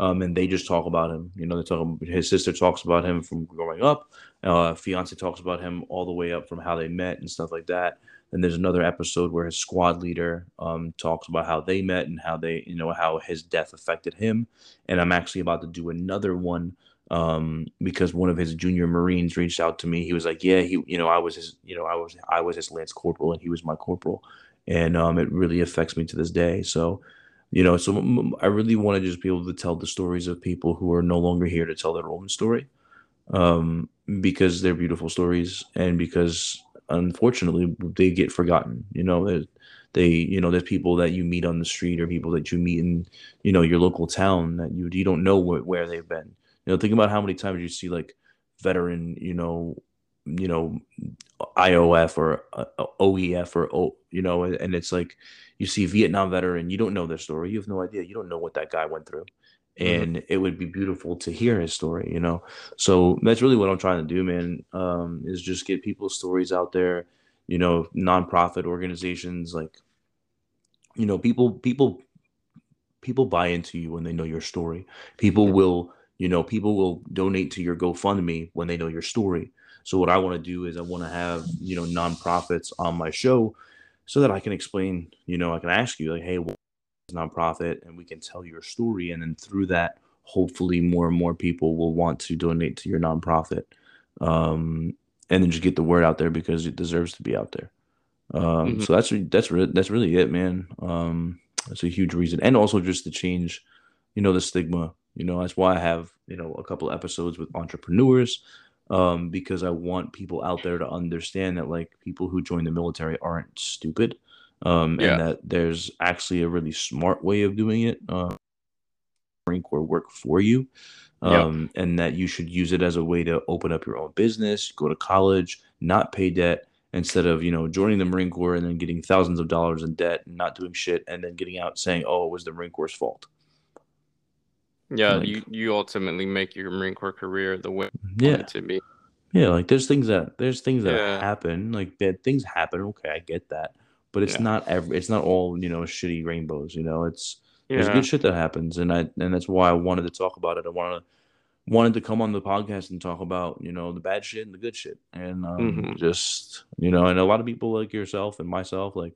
um, and they just talk about him. You know, they talk. His sister talks about him from growing up. Uh, fiance talks about him all the way up from how they met and stuff like that. And there's another episode where his squad leader um, talks about how they met and how they, you know, how his death affected him. And I'm actually about to do another one um, because one of his junior Marines reached out to me. He was like, "Yeah, he, you know, I was his, you know, I was, I was his lance corporal, and he was my corporal." And um, it really affects me to this day. So, you know, so i really want to just be able to tell the stories of people who are no longer here to tell their own story um, because they're beautiful stories and because unfortunately they get forgotten. You know, they, you know, there's people that you meet on the street or people that you meet in, you know, your local town that you you don't know where, where they've been. You know, think about how many times you see like veteran, you know, you know, IOF or uh, OEF or O, you know, and it's like you see Vietnam veteran, you don't know their story, you have no idea, you don't know what that guy went through. Mhm. and it would be beautiful to hear his story you know. So that's really what i'm trying to do man um, is just get people's stories out there you know nonprofit organizations like you know people people people buy into you when they know your story. People will you know people will donate to your gofundme when they know your story so what i want to do is i want to have you know nonprofits on my show so that i can explain you know i can ask you like hey what is a nonprofit? And we can tell your story and then through that hopefully more and more people will want to donate to your nonprofit. Um, and then just get the word out there because it deserves to be out there. Um, Mhm. so that's that's re- that's really it man. Um, that's a huge reason. And also just to change you know the stigma. You know that's why i have you know a couple of episodes with entrepreneurs um, because i want people out there to understand that like people who join the military aren't stupid um, Yeah. and that there's actually a really smart way of doing it. Uh, Marine Corps work for you, Yeah. um, and that you should use it as a way to open up your own business, go to college, not pay debt, instead of you know joining the Marine Corps and then getting thousands of dollars in debt and not doing shit, and then getting out saying, "Oh, it was the Marine Corps' fault." Yeah, Like- you you ultimately make your Marine Corps career the way you want Yeah, it to be. yeah. Like there's things that there's things that Yeah. happen. Like bad things happen. Okay, I get that, but it's Yeah. not every. It's not all you know shitty rainbows. You know, it's there's Yeah. good shit that happens and i and that's why i wanted to talk about it i wanted to wanted to come on the podcast and talk about you know the bad shit and the good shit and um Mhm. just you know and a lot of people like yourself and myself like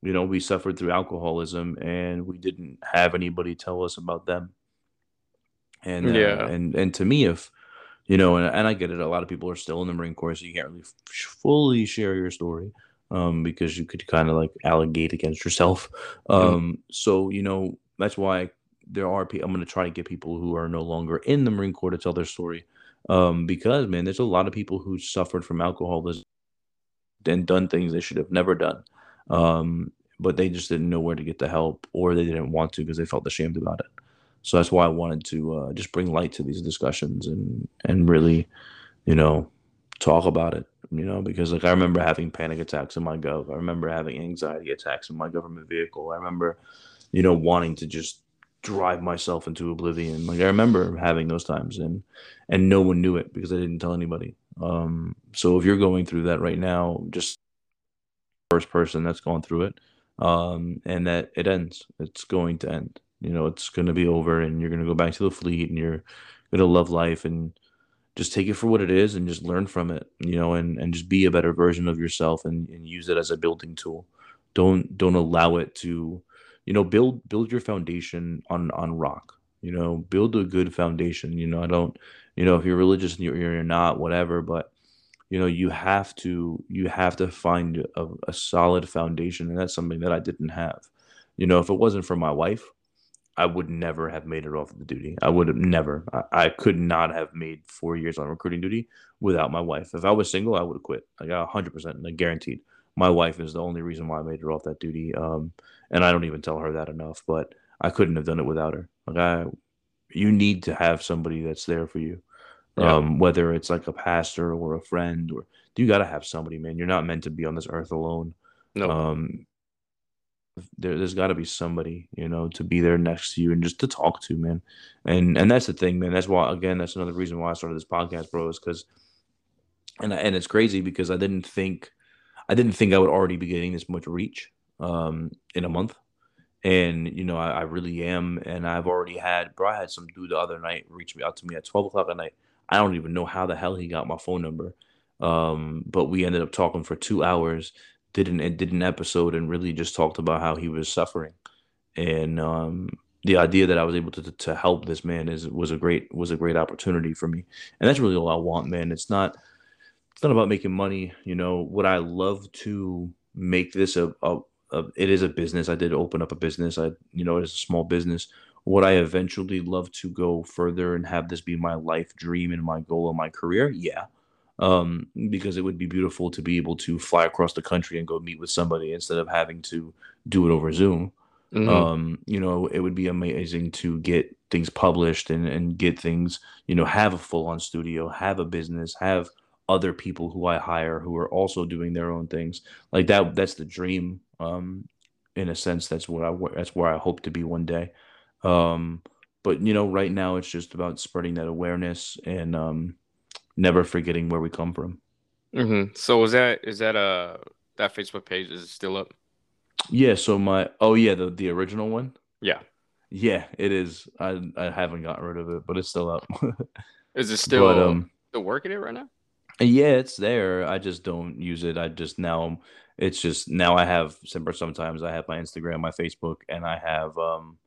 you know we suffered through alcoholism and we didn't have anybody tell us about them and uh, Yeah. and and to me if you know and, and i get it a lot of people are still in the marine corps so you can't really f- fully share your story um because you could kind of like allegate against yourself. Um so you know that's why there are people i'm going to try to get people who are no longer in the marine corps to tell their story um because man there's a lot of people who suffered from alcoholism and done things they should have never done um but they just didn't know where to get the help or they didn't want to because they felt ashamed about it so that's why i wanted to uh, just bring light to these discussions and and really you know talk about it you know because like i remember having panic attacks in my gov i remember having anxiety attacks in my government vehicle i remember you know wanting to just drive myself into oblivion like i remember having those times and and no one knew it because i didn't tell anybody. Um so if you're going through that right now just first person that's gone through it um and that it ends it's going to end you know it's going to be over and you're going to go back to the fleet and you're going to love life and just take it for what it is and just learn from it you know and and just be a better version of yourself and, and use it as a building tool. Don't don't allow it to you know build build your foundation on on rock you know build a good foundation you know i don't you know if you're religious and you're, you're not whatever but you know you have to you have to find a, a solid foundation and that's something that i didn't have you know if it wasn't for my wife i would never have made it off of the duty. I would have never. I, I could not have made four years on recruiting duty without my wife. If i was single i would have quit. I got 100% like guaranteed. My wife is the only reason why i made it off that duty um, and i don't even tell her that enough but i couldn't have done it without her. Like i you need to have somebody that's there for you yeah. um, whether it's like a pastor or a friend or you got to have somebody man. You're not meant to be on this earth alone. No um, there, has got to be somebody you know to be there next to you and just to talk to man. And and that's the thing man. That's why again that's another reason why i started this podcast bro is because and and it's crazy because i didn't think i didn't think i would already be getting this much reach um in a month. And you know I, I, really am and i've already had bro i had some dude the other night reach me out to me at 12 o'clock at night. I don't even know how the hell he got my phone number. Um, but we ended up talking for two hours, did an did an episode and really just talked about how he was suffering. And um, the idea that I was able to to help this man is was a great was a great opportunity for me. And that's really all I want, man. It's not it's not about making money, you know. What I love to make this a, a, a it is a business. I did open up a business. I you know, it's a small business would I eventually love to go further and have this be my life dream and my goal in my career? Yeah. Um, because it would be beautiful to be able to fly across the country and go meet with somebody instead of having to do it over Zoom. Mm-hmm. Um, you know, it would be amazing to get things published and, and get things, you know, have a full on studio, have a business, have other people who I hire who are also doing their own things. Like that, that's the dream. Um, in a sense, that's what I, that's where I hope to be one day. Um, but you know, right now it's just about spreading that awareness and um, never forgetting where we come from. Mm-hmm. So is that is that uh that Facebook page is still up? Yeah. So my oh yeah the the original one. Yeah. Yeah, it is. I I haven't gotten rid of it, but it's still up. is it still but, um still working it right now? Yeah, it's there. I just don't use it. I just now it's just now I have sometimes I have my Instagram, my Facebook, and I have um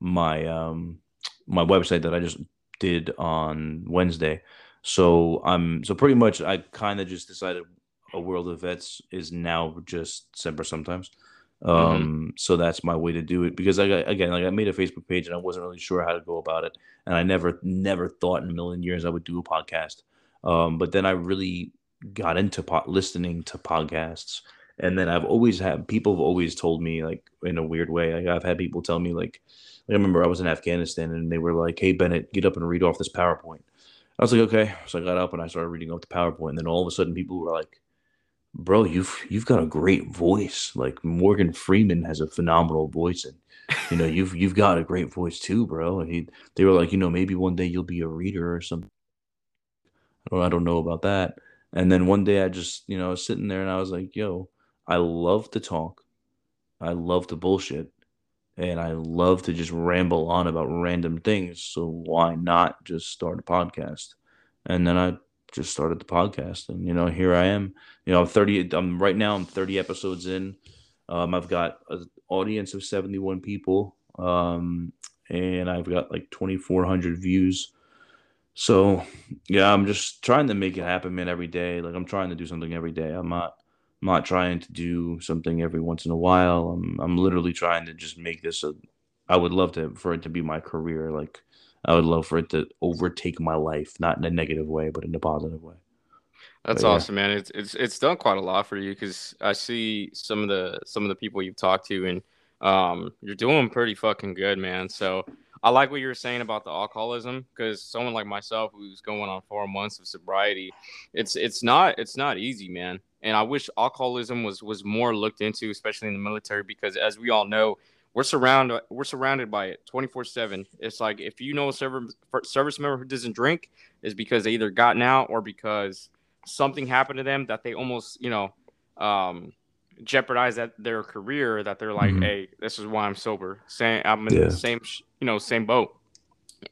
my um my website that I just did on Wednesday. So I'm so pretty much I kind of just decided a world of vets is now just Semper sometimes. Mm-hmm. Um, mm-hmm. so that's my way to do it because I again like I made a Facebook page and I wasn't really sure how to go about it, and I never never thought in a million years I would do a podcast. Um, but then I really got into po- listening to podcasts, and then I've always had people have always told me like in a weird way. Like I've had people tell me like I remember I was in Afghanistan and they were like, "Hey Bennett, get up and read off this PowerPoint." I was like, "Okay." So I got up and I started reading off the PowerPoint, and then all of a sudden, people were like, "Bro, you've you've got a great voice. Like Morgan Freeman has a phenomenal voice, and you know you've you've got a great voice too, bro." And he, they were like, "You know, maybe one day you'll be a reader or something." I don't know about that. And then one day I just, you know, I was sitting there and I was like, "Yo, I love to talk. I love to bullshit." And I love to just ramble on about random things. So why not just start a podcast? And then I just started the podcast, and you know, here I am. You know, I'm 30. I'm right now. I'm 30 episodes in. Um, I've got an audience of 71 people, um, and I've got like 2,400 views. So yeah, I'm just trying to make it happen, man. Every day, like I'm trying to do something every day. I'm not I'm not trying to do something every once in a while. I'm I'm literally trying to just make this a. I would love to for it to be my career. Like I would love for it to overtake my life, not in a negative way, but in a positive way. That's but, awesome, yeah. man. It's it's it's done quite a lot for you because I see some of the some of the people you've talked to, and um, you're doing pretty fucking good, man. So I like what you were saying about the alcoholism because someone like myself who's going on four months of sobriety, it's it's not it's not easy, man and I wish alcoholism was was more looked into, especially in the military, because as we all know, we're surrounded we're surrounded by it 24 7 it's like if you know a service service member who doesn't drink is because they either gotten out or because something happened to them that they almost you know um jeopardize that their career that they're like mm-hmm. hey this is why i'm sober same i'm in yeah. the same you know same boat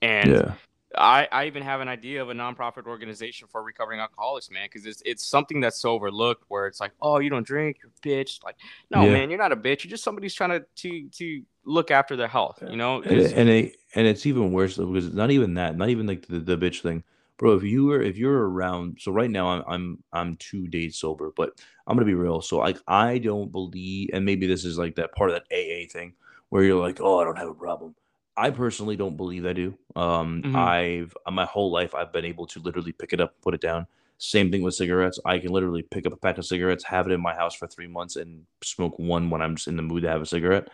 and yeah. I, I even have an idea of a nonprofit organization for recovering alcoholics, man, because it's it's something that's so overlooked. Where it's like, oh, you don't drink, you're a bitch. Like, no, yeah. man, you're not a bitch. You're just somebody's trying to to to look after their health. You know, and and, it, and it's even worse because it's not even that, not even like the, the bitch thing. bro. If you were, if you're around, so right now I'm, I'm, I'm two days sober, but I'm gonna be real. So like, I don't believe, and maybe this is like that part of that AA thing where you're like, oh, I don't have a problem. I personally don't believe I do. Um, Mhm. I've my whole life I've been able to literally pick it up, put it down. Same thing with cigarettes. I can literally pick up a pack of cigarettes, have it in my house for three months, and smoke one when I'm just in the mood to have a cigarette.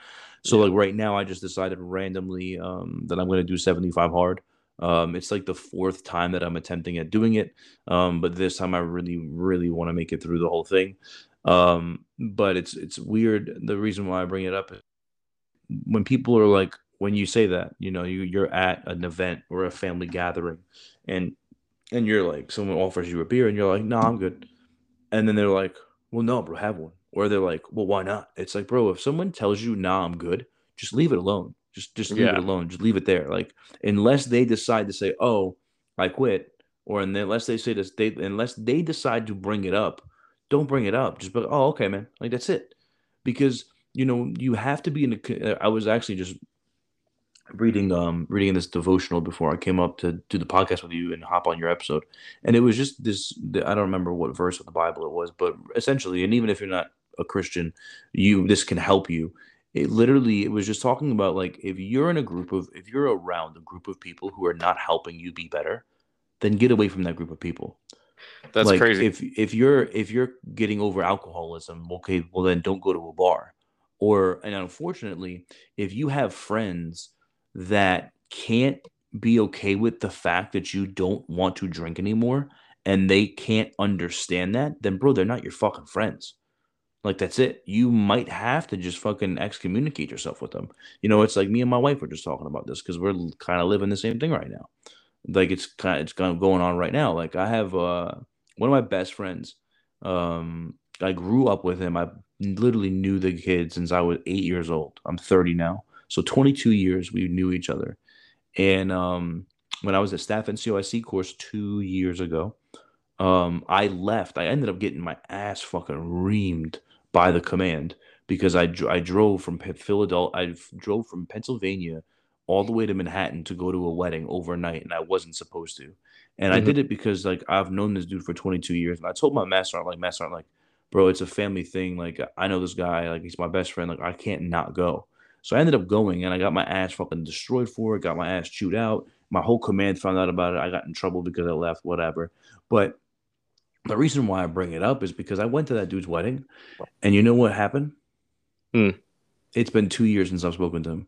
So Yeah. like right now, I just decided randomly um, that I'm going to do 75 hard. Um, it's like the fourth time that I'm attempting at doing it, um, but this time I really, really want to make it through the whole thing. Um, but it's it's weird. The reason why I bring it up is when people are like, when you say that, you know, you you're at an event or a family gathering, and and you're like, someone offers you a beer, and you're like, no, I'm good. And then they're like, well, no, bro, have one. Or they're like, well, why not? It's like, bro, if someone tells you, nah, I'm good, just leave it alone. Just just leave it alone. Just leave it there. Like unless they decide to say, oh, I quit, or unless they say this, they unless they decide to bring it up, don't bring it up. Just be like, oh, okay, man. Like that's it. Because you know you have to be in a. I was actually just reading um reading this devotional before I came up to do the podcast with you and hop on your episode, and it was just this. the- I don't remember what verse of the Bible it was, but essentially, and even if you're not a Christian, you this can help you. It literally it was just talking about like if you're in a group of if you're around a group of people who are not helping you be better, then get away from that group of people That's like crazy. if if you're if you're getting over alcoholism okay well then don't go to a bar or and unfortunately if you have friends that can't be okay with the fact that you don't want to drink anymore and they can't understand that then bro they're not your fucking friends like that's it you might have to just fucking excommunicate yourself with them you know it's like me and my wife were just talking about this because we're kind of living the same thing right now like it's kind it's kind of going on right now. Like I have uh one of my best friends. Um, I grew up with him. I literally knew the kid since I was eight years old. I'm 30 now, so 22 years we knew each other. And um, when I was at Staff NCOIC course two years ago, um, I left. I ended up getting my ass fucking reamed by the command because I I drove from Philadelphia. I drove from Pennsylvania all the way to Manhattan to go to a wedding overnight, and I wasn't supposed to. And I Mhm. did it because like I've known this dude for 22 years, and I told my master, I'm like, master, I'm like, bro, it's a family thing. Like I know this guy, like he's my best friend. Like I can't not go. So I ended up going, and I got my ass fucking destroyed for it. Got my ass chewed out. My whole command found out about it. I got in trouble because I left, whatever. But the reason why I bring it up is because I went to that dude's wedding, and you know what happened? Hmm. It's been two years since I've spoken to him.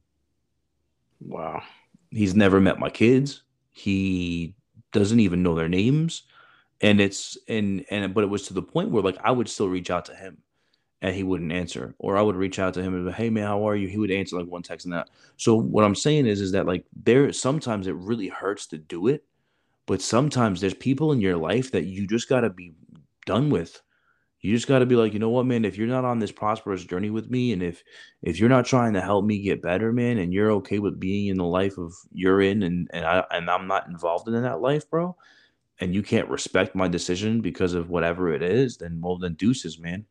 wow. He's never met my kids. He doesn't even know their names. And it's and and but it was to the point where like I would still reach out to him and he wouldn't answer. Or I would reach out to him and be, hey man, how are you? He would answer like one text and that. So what I'm saying is is that like there sometimes it really hurts to do it, but sometimes there's people in your life that you just gotta be done with. You just got to be like, you know what, man? If you're not on this prosperous journey with me, and if if you're not trying to help me get better, man, and you're okay with being in the life of you're in, and and I and I'm not involved in that life, bro, and you can't respect my decision because of whatever it is, then well, then deuces, man.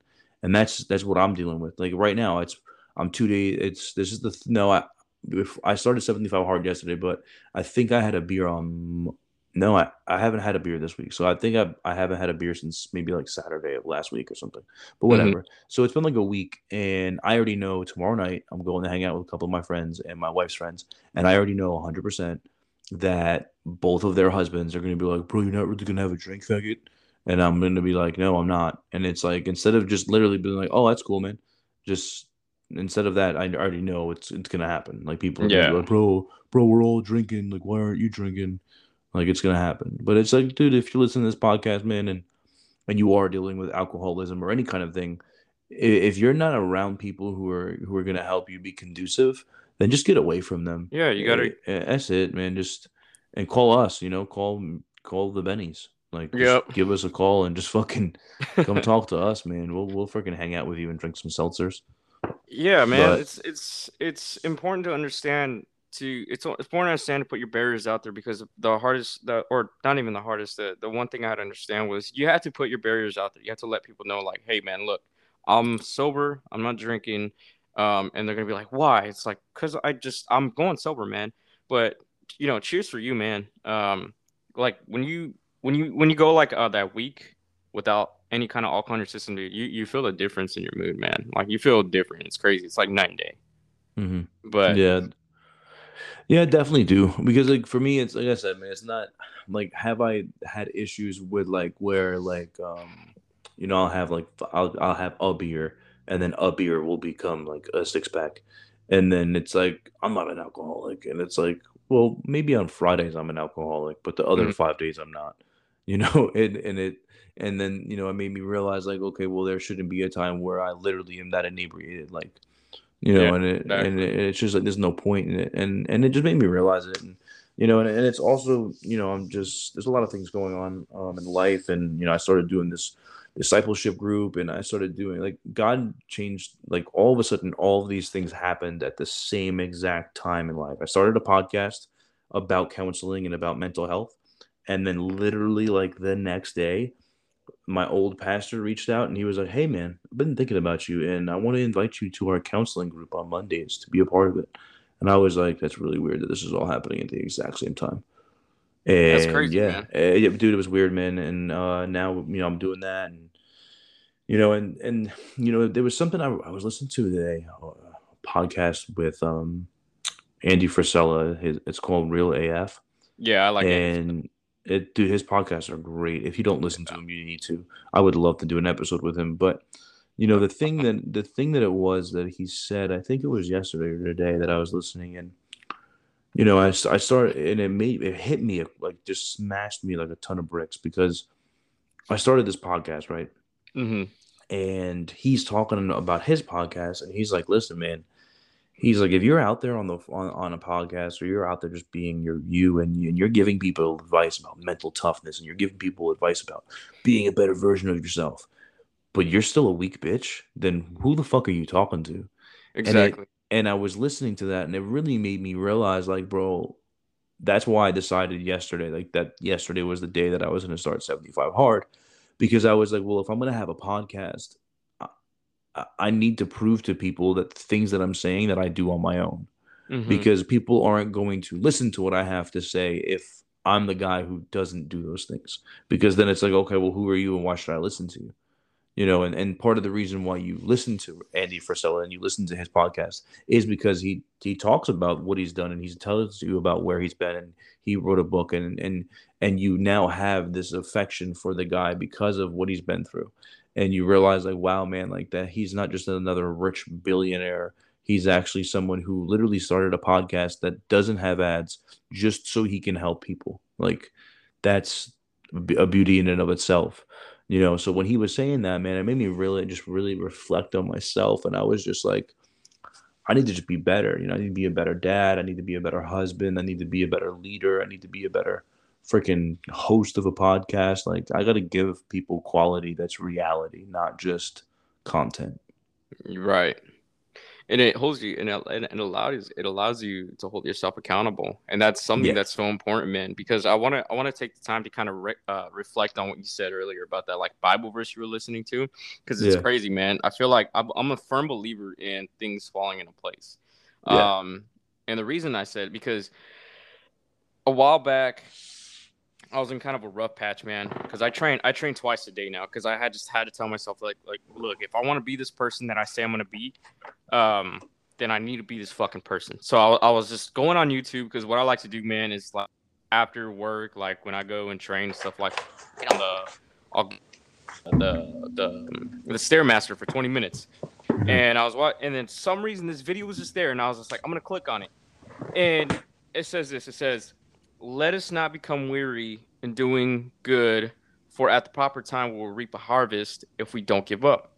And that's that's what I'm dealing with. Like right now, it's I'm two days. It's this is the th- no. I if I started 75 hard yesterday, but I think I had a beer on. No, I, I haven't had a beer this week. So I think I I haven't had a beer since maybe like Saturday of last week or something. But Mhm. whatever. So it's been like a week, and I already know tomorrow night I'm going to hang out with a couple of my friends and my wife's friends, and I already know 100 percent that both of their husbands are going to be like, "Bro, you're not really going to have a drink, faggot," and I'm going to be like, "No, I'm not." And it's like instead of just literally being like, "Oh, that's cool, man," just instead of that, I already know it's it's going to happen. Like people are Yeah. like, "Bro, bro, we're all drinking. Like, why aren't you drinking?" Like it's gonna happen. But it's like, dude, if you listen to this podcast, man, and and you are dealing with alcoholism or any kind of thing, if you're not around people who are who are gonna help you be conducive, then just get away from them. Yeah, you gotta. Eh, eh, That's it, man. Just and call us. You know, call call the Bennies. Like, just Yep. give us a call and just fucking come talk to us, man. We'll we'll freaking hang out with you and drink some seltzers. Yeah, man, But- it's it's it's important to understand to it's it's important to understand to put your barriers out there because the hardest the or not even the hardest the the one thing I had to understand was you have to put your barriers out there. You have to let people know like, hey man, look, I'm sober, I'm not drinking, um, and they're gonna be like, why? It's like, cause I just I'm going sober, man. But you know, cheers for you, man. Um, like when you when you when you go like uh, that week without any kind of alcohol in your system, dude, you you feel a difference in your mood, man. Like you feel different. It's crazy. It's like night and day. Mm-hmm. But Yeah, yeah, I definitely do. Because like for me, it's like I said, man, it's not like have I had issues with like where like um you know I'll have like I'll I'll have a beer and then a beer will become like a six pack, and then it's like I'm not an alcoholic, and it's like well maybe on Fridays I'm an alcoholic, but the other Mhm. five days I'm not. You know, and and it and then you know it made me realize like okay, well there shouldn't be a time where I literally am that inebriated, like you know, Yeah, and it and it, it's just like there's no point in it, and and it just made me realize it, and you know, and, and it's also you know I'm just there's a lot of things going on um in life, and you know I started doing this discipleship group, and I started doing like God changed like all of a sudden all of these things happened at the same exact time in life. I started a podcast about counseling and about mental health, and then literally like the next day my old pastor reached out and he was like, Hey man, I've been thinking about you and I want to invite you to our counseling group on Mondays to be a part of it. And I was like, That's really weird that this is all happening at the exact same time. that's crazy, yeah, man. eh, yeah, dude, it was weird, man. And uh now you know I'm doing that and you know, and and you know, there was something I, I was listening to today, a podcast with um Andy Frisella. His it's called Real AF Yeah, I like it. and it dude his podcasts are great. If you don't listen to him you need to. I would love to do an episode with him but you know the thing that the thing that it was that he said i think it was yesterday or today that i was listening and you know I, I started and it made it hit me like just smashed me like a ton of bricks because i started this podcast right? Hmm and he's talking about his podcast and he's like listen man he's like if you're out there on the on, on a podcast or you're out there just being your you and, you and you're giving people advice about mental toughness and you're giving people advice about being a better version of yourself but you're still a weak bitch then who the fuck are you talking to and it Exactly. and i was listening to that and it really made me realize like bro that's why i decided yesterday like that yesterday was the day that i was going to start 75 hard because i was like well if i'm going to have a podcast I, need to prove to people that the things that i'm saying that i do on my own. Hmm because people aren't going to listen to what i have to say if i'm the guy who doesn't do those things. Because then it's like okay well who are you and why should i listen to you? You know and, and part of the reason why you listen to andy frisella and you listen to his podcast is because he he talks about what he's done and he tells you about where he's been and he wrote a book and and and you now have this affection for the guy because of what he's been through and you realize like wow man like that he's not just another rich billionaire. He's actually someone who literally started a podcast that doesn't have ads just so he can help people. Like that's a beauty in and of itself you know? So when he was saying that man it made me really just really reflect on myself and i was just like i need to just be better you know? I need to be a better dad. I need to be a better husband. I need to be a better leader. I need to be a better freaking host of a podcast like i got to give people quality that's reality not just content Right. And it holds you and it, and it allows it allows you to hold yourself accountable, and that's something yeah that's so important, man. Because I want to I want to take the time to kind of re- uh, reflect on what you said earlier about that like Bible verse you were listening to, because it's yeah crazy, man. I feel like I'm, I'm a firm believer in things falling into place. yeah Um, and the reason I said because a while back I was in kind of a rough patch, man, because I train I train twice a day now because I had just had to tell myself like like look, if I want to be this person that I say I'm gonna be, um, then I need to be this fucking person. So I, I was just going on YouTube because what I like to do, man, is like after work, like when I go and train stuff, like on the I'll, the the the stairmaster for 20 minutes, and I was what, and then some reason this video was just there, and I was just like, I'm gonna click on it, and it says this, it says let us not become weary in doing good, for at the proper time we will reap a harvest if we don't give up.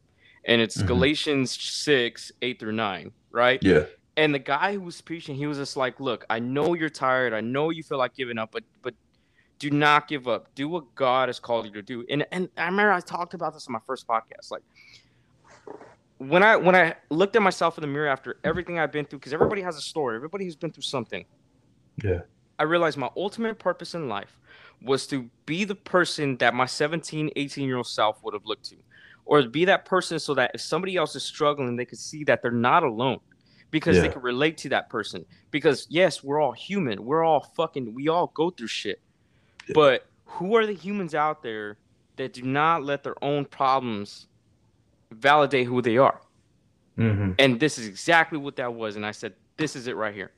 And it's Mhm. Galatians 6, 8 through 9, right? yeah And the guy who was preaching, he was just like, Look, I know you're tired. I know you feel like giving up, but but do not give up. Do what God has called you to do. And and I remember I talked about this on my first podcast. Like when I when I looked at myself in the mirror after everything I've been through, because everybody has a story, everybody has been through something. yeah I realized my ultimate purpose in life was to be the person that my 17, 18 year old self would have looked to, or be that person so that if somebody else is struggling, they could see that they're not alone because they yeah could relate to that person. Because, yes, we're all human. We're all fucking, we all go through shit. But who are the humans out there that do not let their own problems validate who they are? Mm-hmm. And this is exactly what that was. And I said, this is it right here.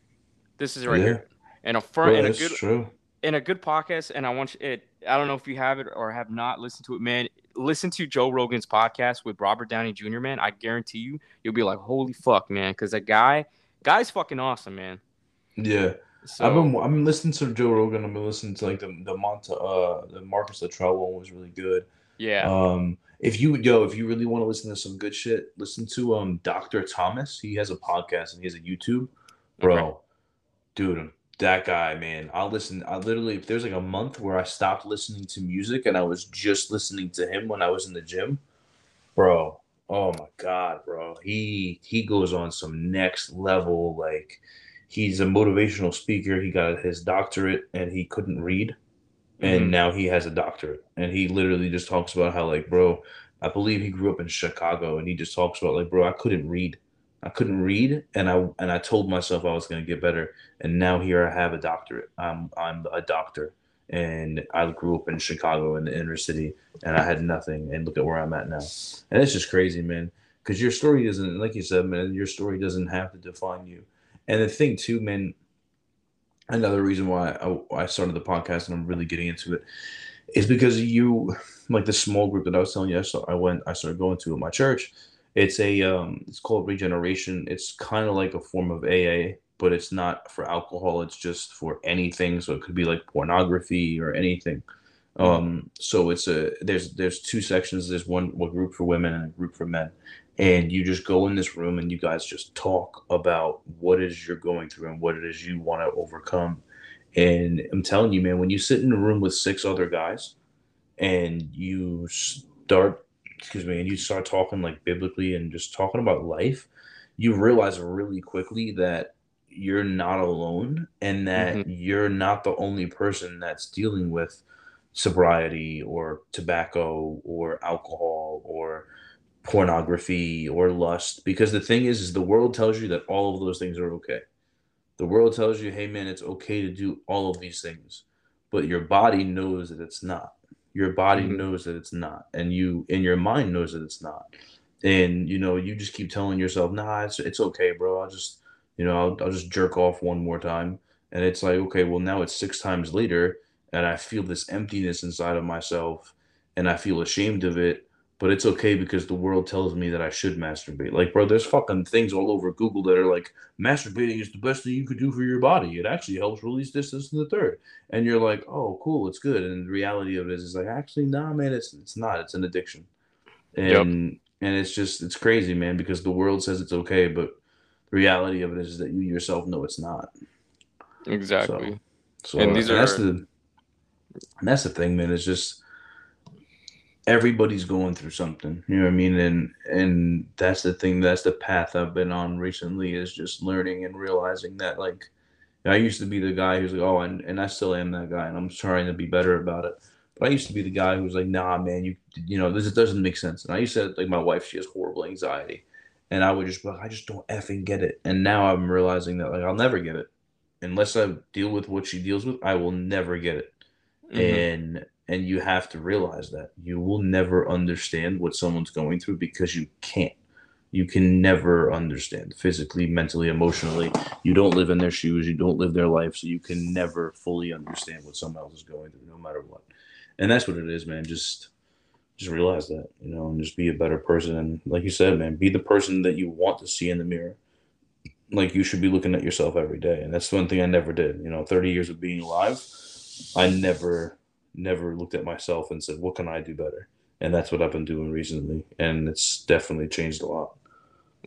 This is it right Yeah. here. And a firm and a good true. in a good podcast, and I want you it. I don't know if you have it or have not listened to it, man. Listen to Joe Rogan's podcast with Robert Downey Jr. Man, I guarantee you, you'll be like, "Holy fuck, man!" Because that guy, guy's fucking awesome, man. Yeah. So, I've been I've been listening to Joe Rogan. I've been listening to like the the Monta uh the Marcus Luttrell one was really good. yeah, Um, if you yo, if you really want to listen to some good shit, listen to um Dr. Thomas. He has a podcast and he has a YouTube. Bro, Okay. dude, that guy, man. I'll listen. I literally if there's like a month where I stopped listening to music and I was just listening to him when I was in the gym. Bro, oh my god, bro. He he goes on some next level like he's a motivational speaker. He got his doctorate and he couldn't read and Mhm. now he has a doctorate and he literally just talks about how like bro i believe he grew up in chicago and he just talks about like bro i couldn't read i couldn't read and i and i told myself i was going to get better and now here i have a doctorate. I'm i'm a doctor and i grew up in chicago in the inner city and i had nothing and look at where i'm at now. And it's just crazy man because your story doesn't like you said man your story doesn't have to define you. And the thing too man another reason why I, I started the podcast and I'm really getting into it is because you like the small group that I was telling you I, saw, I went I started going to at my church it's a um it's called regeneration. It's kind of like a form of AA but it's not for alcohol. It's just for anything. So it could be like pornography or anything. Um so it's a there's there's two sections. There's one one group for women and a group for men. And you just go in this room and you guys just talk about what is you're going through and what it is you want to overcome. And i'm telling you man when you sit in a room with six other guys and you start excuse me and you start talking like biblically and just talking about life you realize really quickly that you're not alone and that mm-hmm. you're not the only person that's dealing with sobriety or tobacco or alcohol or pornography or lust because the thing is is the world tells you that all of those things are okay. The world tells you hey man it's okay to do all of these things but your body knows that it's not your body Mhm. knows that it's not and you and your mind knows that it's not. And you know you just keep telling yourself nah it's, it's okay bro. I'll just you know I'll, I'll just jerk off one more time. And it's like okay well now it's six times later and i feel this emptiness inside of myself and i feel ashamed of it but it's okay because the world tells me that I should masturbate. Like, bro, there's fucking things all over Google that are like, masturbating is the best thing you could do for your body. It actually helps release this, this, and the third. And you're like, oh, cool, it's good. And the reality of it is, is like, actually, nah, man, it's it's not. It's an addiction. And and it's just it's crazy, man, because the world says it's okay, but the reality of it is that you yourself know it's not. exactly. So And these that's are- the and that's the thing, man. It's just everybody's going through something. You know what I mean? And and that's the thing. That's the path I've been on recently. Is just learning and realizing that like I used to be the guy who's like, oh, and, and I still am that guy, and I'm trying to be better about it. But I used to be the guy who's like, nah, man, you you know this doesn't make sense. And I used to like my wife, she has horrible anxiety, and I would just be like, I just don't effing get it. And now I'm realizing that like I'll never get it unless I deal with what she deals with. I will never get it Mhm. and and you have to realize that you will never understand what someone's going through because you can't. You can never understand physically mentally emotionally. You don't live in their shoes. You don't live their life so you can never fully understand what someone else is going through no matter what. And that's what it is man. Just just realize that you know and just be a better person. And like you said man be the person that you want to see in the mirror. Like you should be looking at yourself every day. And that's one thing i never did. You know 30 years of being alive I never never looked at myself and said, "What can I do better?" And that's what I've been doing recently, and it's definitely changed a lot.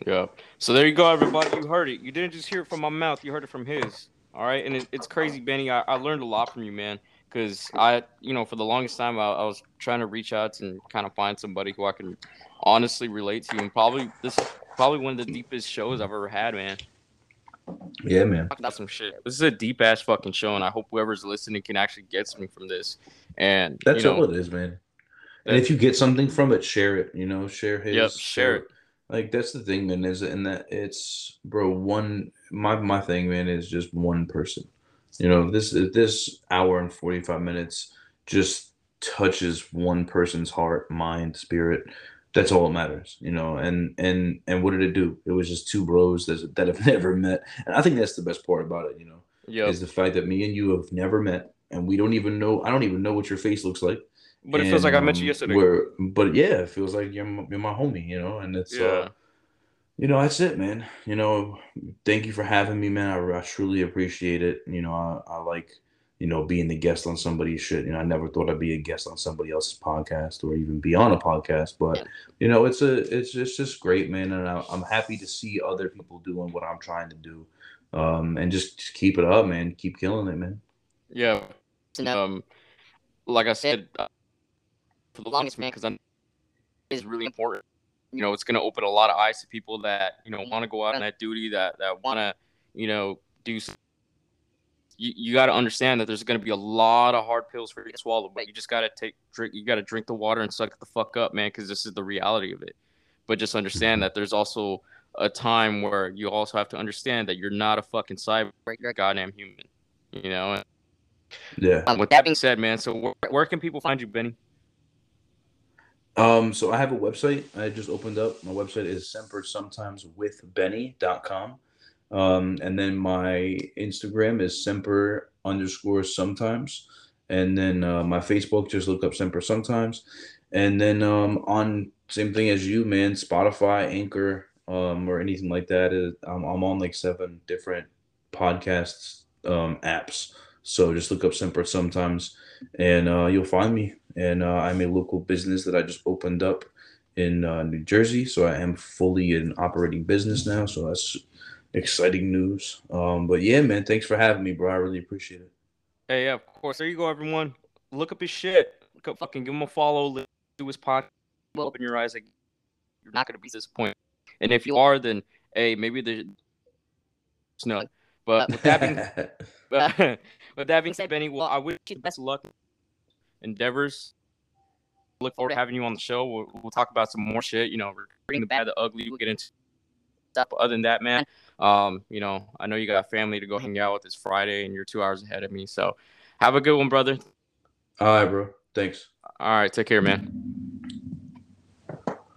Yeah. So there you go, everybody. You heard it. You didn't just hear it from my mouth. You heard it from his. All right. And it, it's crazy, Benny. I, I learned a lot from you, man. Because I, you know, for the longest time, I, I was trying to reach out and kind of find somebody who I can honestly relate to. And probably this is probably one of the deepest shows I've ever had, man. Yeah, man. About some shit. This is a deep ass fucking show, and I hope whoever's listening can actually get something from this. And That's you know, all it is, man. And if you get something from it, share it. You know, share his. Yep, share it. Like that's the thing, man. Is and that it's bro. One my my thing, man, is just one person. You know, this this hour and 45 minutes just touches one person's heart, mind, spirit. That's all that matters, you know. And and and what did it do? It was just two bros that that have never met, and I think that's the best part about it, you know, Yeah. is the fact that me and you have never met, and we don't even know. I don't even know what your face looks like. But it feels like I met you um, yesterday. But yeah, it feels like you're my, you're my homie, you know, and it's Yeah. uh, you know, that's it, man. You know, thank you for having me, man. I, I truly appreciate it. You know, I, I like, you know, being the guest on somebody's shit. You know, I never thought I'd be a guest on somebody else's podcast or even be on a podcast. But you know, it's a, it's it's just great, man. And I, I'm happy to see other people doing what I'm trying to do, um, and just, just keep it up, man. Keep killing it, man. Yeah. Um, like I said, uh, for the longest, man, because it's really important. You know, it's going to open a lot of eyes to people that you know want to go out on that duty, that that want to, you know, do. s- You, you got to understand that there's going to be a lot of hard pills for you to swallow, but you just got to take drink. You got to drink the water and suck the fuck up, man, because this is the reality of it. But just understand that there's also a time where you also have to understand that you're not a fucking cyber, you're a goddamn human. You know, Yeah. um, with that being said, man, so where, where can people find you, Benny? Um, so I have a website I just opened up. My website is sempersometimeswithbenny.com. Um, and then my Instagram is semper underscore sometimes. And then uh, my Facebook, just look up semper sometimes. And then um, on same thing as you, man, Spotify, Anchor, um, or anything like that. Is, I'm, I'm on like seven different podcasts um, apps. So just look up semper sometimes and uh, you'll find me. And uh, I'm a local business that I just opened up in uh, New Jersey. So I am fully an operating business now. So that's exciting news. Um, but yeah, man, thanks for having me, bro. I really appreciate it. Hey, yeah, of course. There you go, everyone. Look up his shit. Look up, fucking give him a follow. Listen to his podcast. Open your eyes. Like you're not gonna be disappointed. And if you are, then hey, maybe the no. But with that being But with that being said, Benny, well, I wish you the best of luck endeavors. Look forward to having you on the show. We'll, we'll talk about some more shit. You know, bring the bad, the ugly. We'll get into stuff. But other than that, man, um, you know, I know you got a family to go hang out with. this Friday, and you're two hours ahead of me. So, have a good one, brother. All right, bro. Thanks. All right, take care, man.